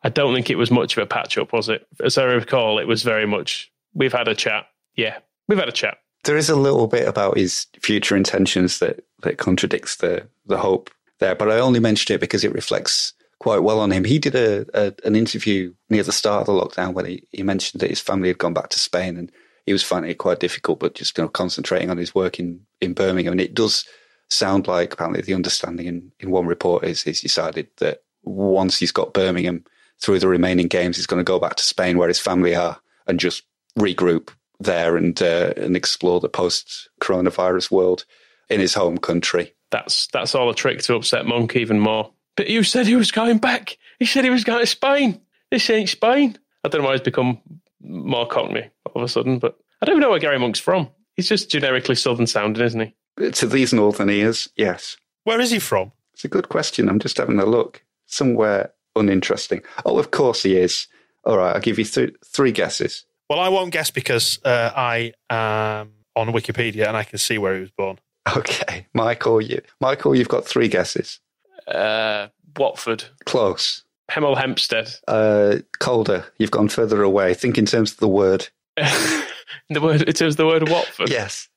I don't think it was much of a patch up, was it? As I recall, it was very much we've had a chat. Yeah, we've had a chat. There is a little bit about his future intentions that, that contradicts the, the hope there, but I only mentioned it because it reflects quite well on him. He did a, a an interview near the start of the lockdown when he, he mentioned that his family had gone back to Spain and he was finding it quite difficult, but just you know, concentrating on his work in, in Birmingham. And it does sound like apparently the understanding in, in one report is he's decided that once he's got Birmingham through the remaining games, he's going to go back to Spain where his family are and just regroup there and uh, and explore the post coronavirus world in his home country. That's that's all a trick to upset Monk even more. But you said he was going back. He said he was going to Spain. This ain't Spain. I don't know why he's become more Cockney of a sudden, but I don't even know where Gary Monk's from. He's just generically Southern sounding, isn't he? To these northern ears, yes. Where is he from? It's a good question. I'm just having a look. Somewhere uninteresting. Oh, of course he is. All right, I'll give you th- three guesses. Well, I won't guess because uh, I am on Wikipedia and I can see where he was born. Okay, Michael, you, Michael, you've got three guesses. Uh, Watford, Close. Hemel Hempstead. Uh, colder. You've gone further away. Think in terms of the word. the word it was the word Watford. Yes.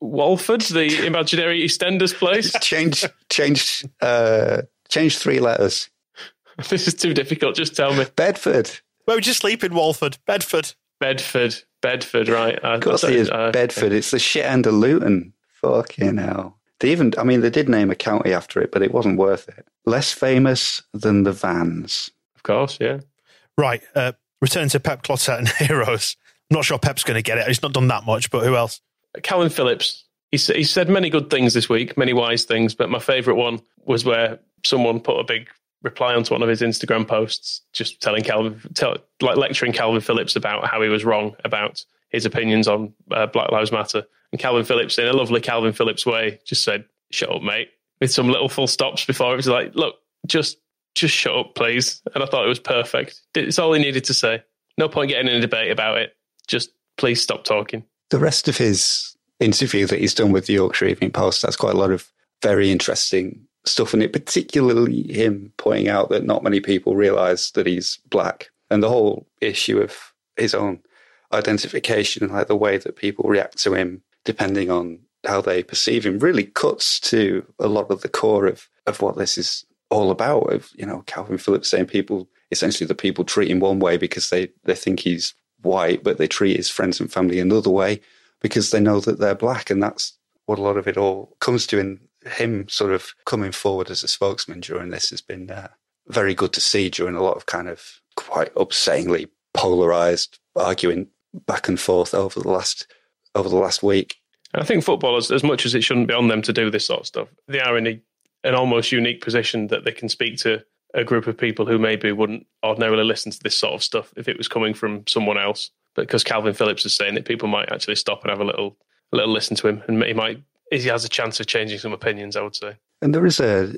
Walford, the imaginary EastEnders place. Change, change, uh, change three letters. this is too difficult. Just tell me. Bedford. Where would you sleep in Walford? Bedford. Bedford. Bedford, right. I, Of course, I it is uh, Bedford. It's the shit end of Luton. Fucking hell. They even, I mean, they did name a county after it, but it wasn't worth it. Less famous than the Vans. Of course, yeah. Right. Uh, return to Pep Clotet and Heroes. I'm not sure Pep's going to get it. He's not done that much, but who else? Kalvin Phillips. He, he said many good things this week, many wise things, but my favourite one was where someone put a big reply onto one of his Instagram posts, just telling Kalvin, tell, like lecturing Kalvin Phillips about how he was wrong about his opinions on uh, Black Lives Matter. And Kalvin Phillips, in a lovely Kalvin Phillips way, just said, "Shut up, mate," with some little full stops before it was like, "Look, just just shut up, please." And I thought it was perfect. It's all he needed to say. No point getting in a debate about it. Just please stop talking. The rest of his interview that he's done with the Yorkshire Evening Post has quite a lot of very interesting stuff in it, particularly him pointing out that not many people realise that he's black and the whole issue of his own identification and like the way that people react to him depending on how they perceive him really cuts to a lot of the core of, of what this is all about of you know Kalvin Phillips saying people essentially the people treat him one way because they, they think he's white but they treat his friends and family another way because they know that they're black and that's what a lot of it all comes to and him sort of coming forward as a spokesman during this has been uh, very good to see during a lot of kind of quite upsettingly polarized arguing back and forth over the last over the last week. I think footballers, as much as it shouldn't be on them to do this sort of stuff, in a, an almost unique position that they can speak to a group of people who maybe wouldn't ordinarily listen to this sort of stuff if it was coming from someone else. But because Kalvin Phillips is saying it, people might actually stop and have a little a little listen to him, and he might he has a chance of changing some opinions. I would say. And there is a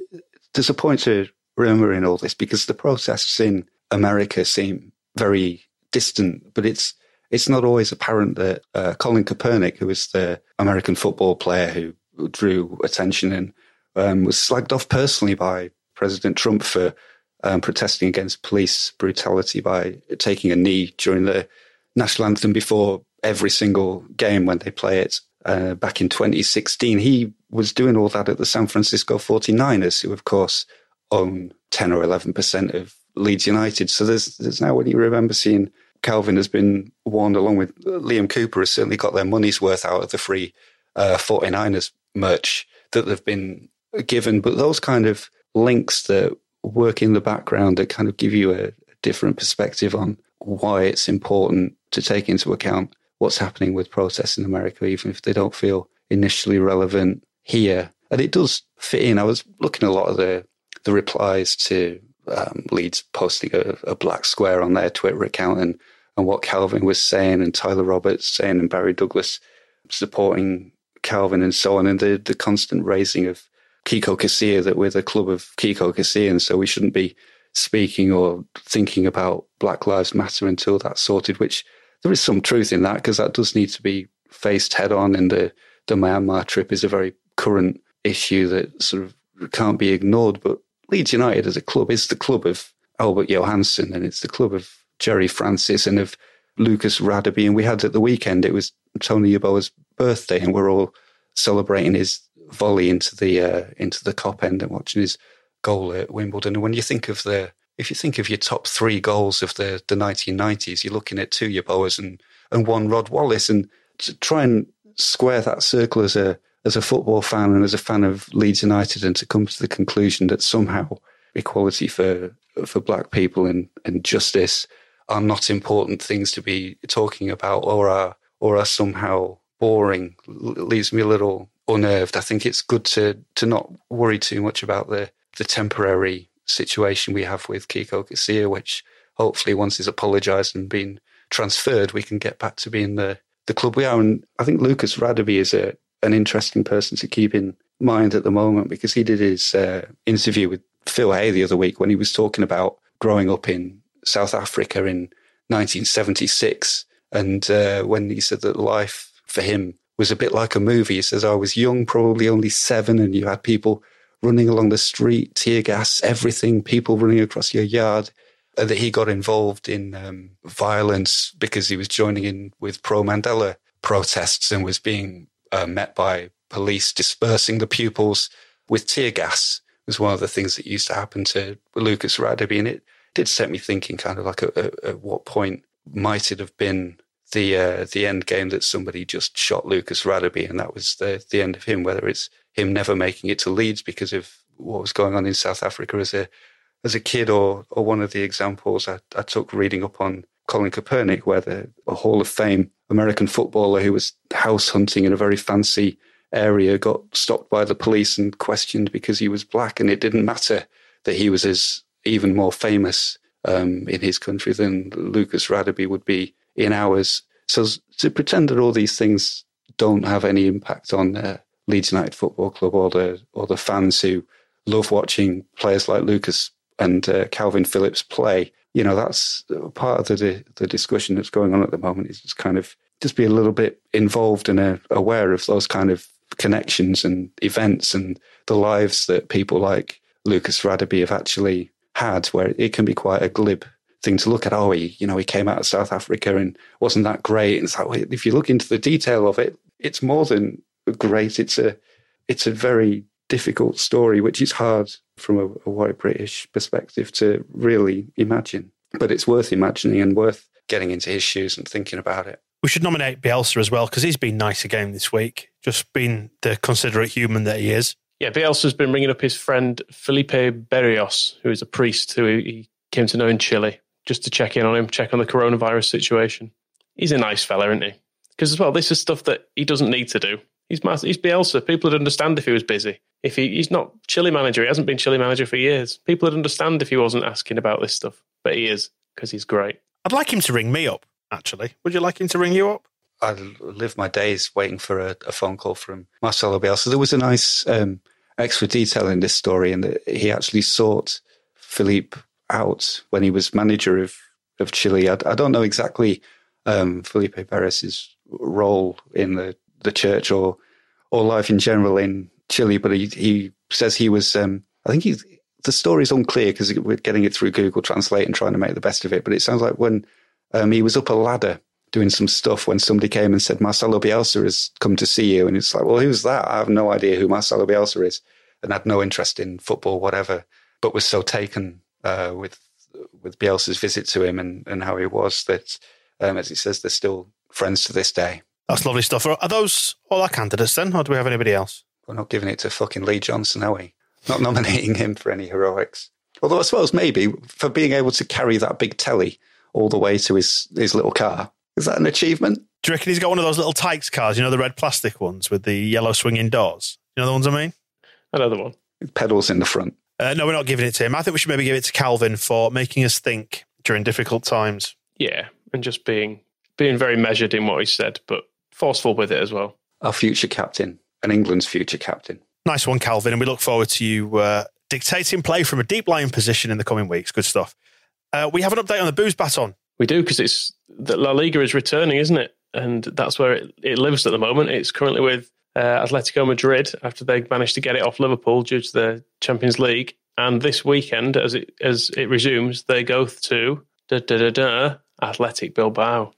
there's a point to remember in all this because the protests in America seem very distant, but it's it's not always apparent that uh, Colin Kaepernick, who is the American football player who drew attention and um, was slagged off personally by President Trump for um, protesting against police brutality by taking a knee during the national anthem before every single game when they play it uh, back in 2016. He was doing all that at the San Francisco 49ers, who, of course, own 10 or 11% of Leeds United. So there's, there's now when you remember seeing Kalvin has been warned, along with Liam Cooper, has certainly got their money's worth out of the free uh, 49ers merch that they've been given. But those kind of links that work in the background that kind of give you a, different perspective on why it's important to take into account what's happening with protests in America, even if they don't feel initially relevant here. And it does fit in. I was looking at a lot of the the replies to um, Leeds posting a, a, black square on their Twitter account and, and what Kalvin was saying and Tyler Roberts saying and Barry Douglas supporting Kalvin and so on and the, the constant raising of Kiko Casilla that we're the club of Kiko Casilla and so we shouldn't be speaking or thinking about Black Lives Matter until that's sorted, which there is some truth in that because that does need to be faced head on and the, the Myanmar trip is a very current issue that sort of can't be ignored. But Leeds United as a club is the club of Albert Johanneson and it's the club of Gerry Francis and of Lucas Radebe. And we had at the weekend, it was Tony Yeboah's birthday and we're all celebrating his volley into the, uh, into the Kop end and watching his goal at Wimbledon. And when you think of the, if you think of your top three goals of the, the 1990s, you're looking at two Yeboahs and, and one Rod Wallace. And to try and square that circle as a, as a football fan and as a fan of Leeds United and to come to the conclusion that somehow equality for for black people and, and justice are not important things to be talking about or are or are somehow boring leaves me a little unnerved. I think it's good to to not worry too much about the the temporary situation we have with Kiko Casilla, which hopefully once he's apologised and been transferred, we can get back to being the the club we are. And I think Lucas Radebe is a an interesting person to keep in mind at the moment because he did his uh, interview with Phil Hay the other week when he was talking about growing up in South Africa in 1976. And uh, when he said that life for him was a bit like a movie, he says, I was young, probably only seven, and you had people running along the street, tear gas, everything, people running across your yard. And that he got involved in um, violence because he was joining in with pro Mandela protests and was being uh, met by police dispersing the pupils with tear gas was one of the things that used to happen to Lucas Radebe. And it did set me thinking kind of like at what point might it have been the uh, the end game that somebody just shot Lucas Radebe and that was the the end of him, whether it's him never making it to Leeds because of what was going on in South Africa as a as a kid or or one of the examples I, I took reading up on Colin Kaepernick, where the a Hall of Fame American footballer who was house hunting in a very fancy area got stopped by the police and questioned because he was black, and it didn't matter that he was as even more famous um, in his country than Lucas Radebe would be in ours. So to pretend that all these things don't have any impact on uh, Leeds United Football Club or the or the fans who love watching players like Lucas and uh, Kalvin Phillips play you know, that's part of the the discussion that's going on at the moment is just kind of just be a little bit involved and uh, aware of those kind of connections and events and the lives that people like Lucas Radebe have actually had, where it can be quite a glib thing to look at. Oh, he, you know, he came out of South Africa and wasn't that great. And it's like, if you look into the detail of it, it's more than great. It's a, it's a very difficult story, which is hard from a, a white British perspective to really imagine. But it's worth imagining and worth getting into his shoes and thinking about it. We should nominate Bielsa as well because he's been nice again this week, just being the considerate human that he is. Yeah, Bielsa's been ringing up his friend Felipe Berrios, who is a priest who he came to know in Chile, just to check in on him, check on the coronavirus situation. He's a nice fella, isn't he? Because as well, this is stuff that he doesn't need to do. He's he's Bielsa. People would understand if he was busy. If he, he's not Chile manager, he hasn't been Chile manager for years. People would understand if he wasn't asking about this stuff, but he is because he's great. I'd like him to ring me up actually. Would you like him to ring you up? I live my days waiting for a, a phone call from Marcelo Bielsa. There was a nice um, extra detail in this story, and he actually sought Felipe out when he was manager of, of Chile. I, I don't know exactly um, Felipe Perez's role in the, the church or or life in general in Chile, but he, he says he was. Um, I think he's the story's unclear because we're getting it through Google Translate and trying to make the best of it. But it sounds like when um, he was up a ladder doing some stuff when somebody came and said Marcelo Bielsa has come to see you, and it's like, well, who's that? I have no idea who Marcelo Bielsa is, and had no interest in football, whatever, but was so taken uh, with with Bielsa's visit to him and, and how he was that, um, as he says, they're still friends to this day. That's lovely stuff. Are those all our candidates then, or do we have anybody else? We're not giving it to fucking Lee Johnson, are we? Not nominating him for any heroics. Although I suppose maybe for being able to carry that big telly all the way to his, his little car. Is that an achievement? Do you reckon he's got one of those little Tikes cars, you know, the red plastic ones with the yellow swinging doors? You know the ones I mean? Another one. Pedals in the front. Uh, no, we're not giving it to him. I think we should maybe give it to Kalvin for making us think during difficult times. Yeah, and just being being very measured in what he said, but forceful with it as well. Our future captain and England's future captain. Nice one, Kalvin, and we look forward to you uh, dictating play from a deep lying position in the coming weeks. Good stuff. Uh, we have an update on the booze baton. We do because it's that La Liga is returning, isn't it? And that's where it, it lives at the moment. It's currently with uh, Atletico Madrid after they managed to get it off Liverpool due to the Champions League. And this weekend, as it as it resumes, they go to da, da, da, da, Athletic Bilbao.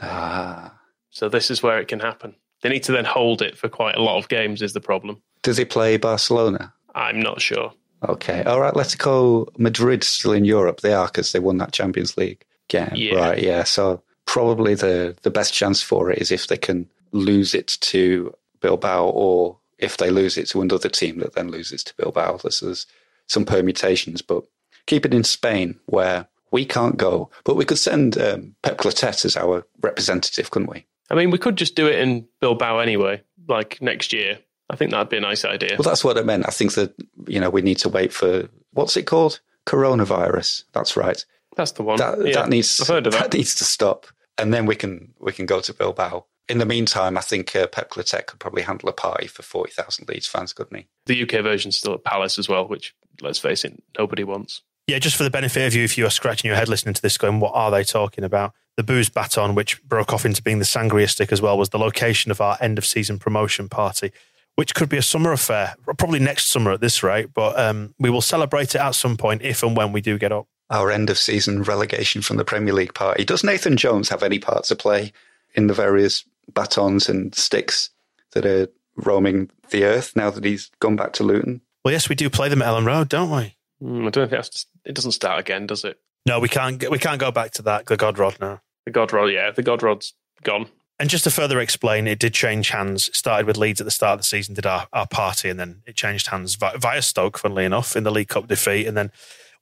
Ah. So this is where it can happen. They need to then hold it for quite a lot of games. Is the problem? Does he play Barcelona? I'm not sure. Okay. All right. Atletico Madrid still in Europe. They are because they won that Champions League game. Yeah. Right. Yeah. So probably the, the best chance for it is if they can lose it to Bilbao or if they lose it to another team that then loses to Bilbao. This is some permutations, but keep it in Spain where we can't go. But we could send um, Pep Clotet as our representative, couldn't we? I mean, we could just do it in Bilbao anyway, like next year. I think that'd be a nice idea. Well, that's what I meant. I think that, you know, we need to wait for, what's it called? Coronavirus. That's right. That's the one. That, yeah, that needs I've heard of that. that needs to stop, and then we can we can go to Bilbao. In the meantime, I think uh, Pep Clotet could probably handle a party for forty thousand Leeds fans, couldn't he? The UK version's still at Palace as well, which let's face it, nobody wants. Yeah, just for the benefit of you, if you are scratching your head listening to this, going, "What are they talking about?" The booze baton, which broke off into being the sangria stick as well, was the location of our end of season promotion party, which could be a summer affair, probably next summer at this rate. But um, we will celebrate it at some point if and when we do get up. Our end of season relegation from the Premier League party. Does Nathan Jones have any part to play in the various batons and sticks that are roaming the earth now that he's gone back to Luton? Well, yes, we do play them at Elland Road, don't we? Mm, I don't think that's it doesn't start again, does it? No, we can't. Get, we can't go back to that. The God Rod now. The God Rod, yeah, the God Rod's gone. And just to further explain, it did change hands. It started with Leeds at the start of the season, did our, our party, and then it changed hands via, via Stoke, funnily enough, in the League Cup defeat, and then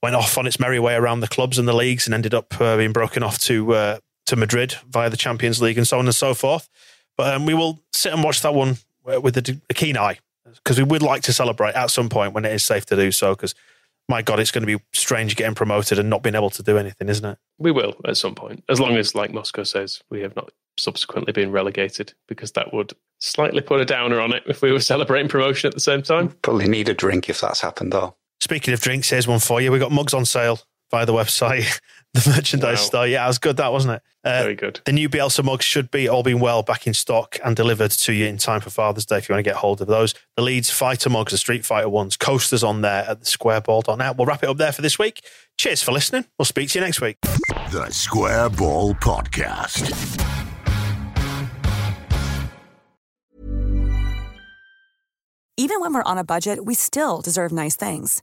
went off on its merry way around the clubs and the leagues, and ended up uh, being broken off to uh, to Madrid via the Champions League and so on and so forth. But um, we will sit and watch that one uh, with a, a keen eye because we would like to celebrate at some point when it is safe to do so. Because my God, it's going to be strange getting promoted and not being able to do anything, isn't it? We will at some point, as long as, like Moscow says, we have not subsequently been relegated, because that would slightly put a downer on it if we were celebrating promotion at the same time. Probably need a drink if that's happened, though. Speaking of drinks, here's one for you. We got mugs on sale via the website, the merchandise Wow. store. Yeah, it was good, that wasn't it? Uh, Very good. The new Bielsa mugs should be all being well back in stock and delivered to you in time for Father's Day if you want to get hold of those. The Leeds Fighter mugs, the Street Fighter ones, coasters on there at the squareball.net. We'll wrap it up there for this week. Cheers for listening. We'll speak to you next week. The Square Ball Podcast. Even when we're on a budget, we still deserve nice things.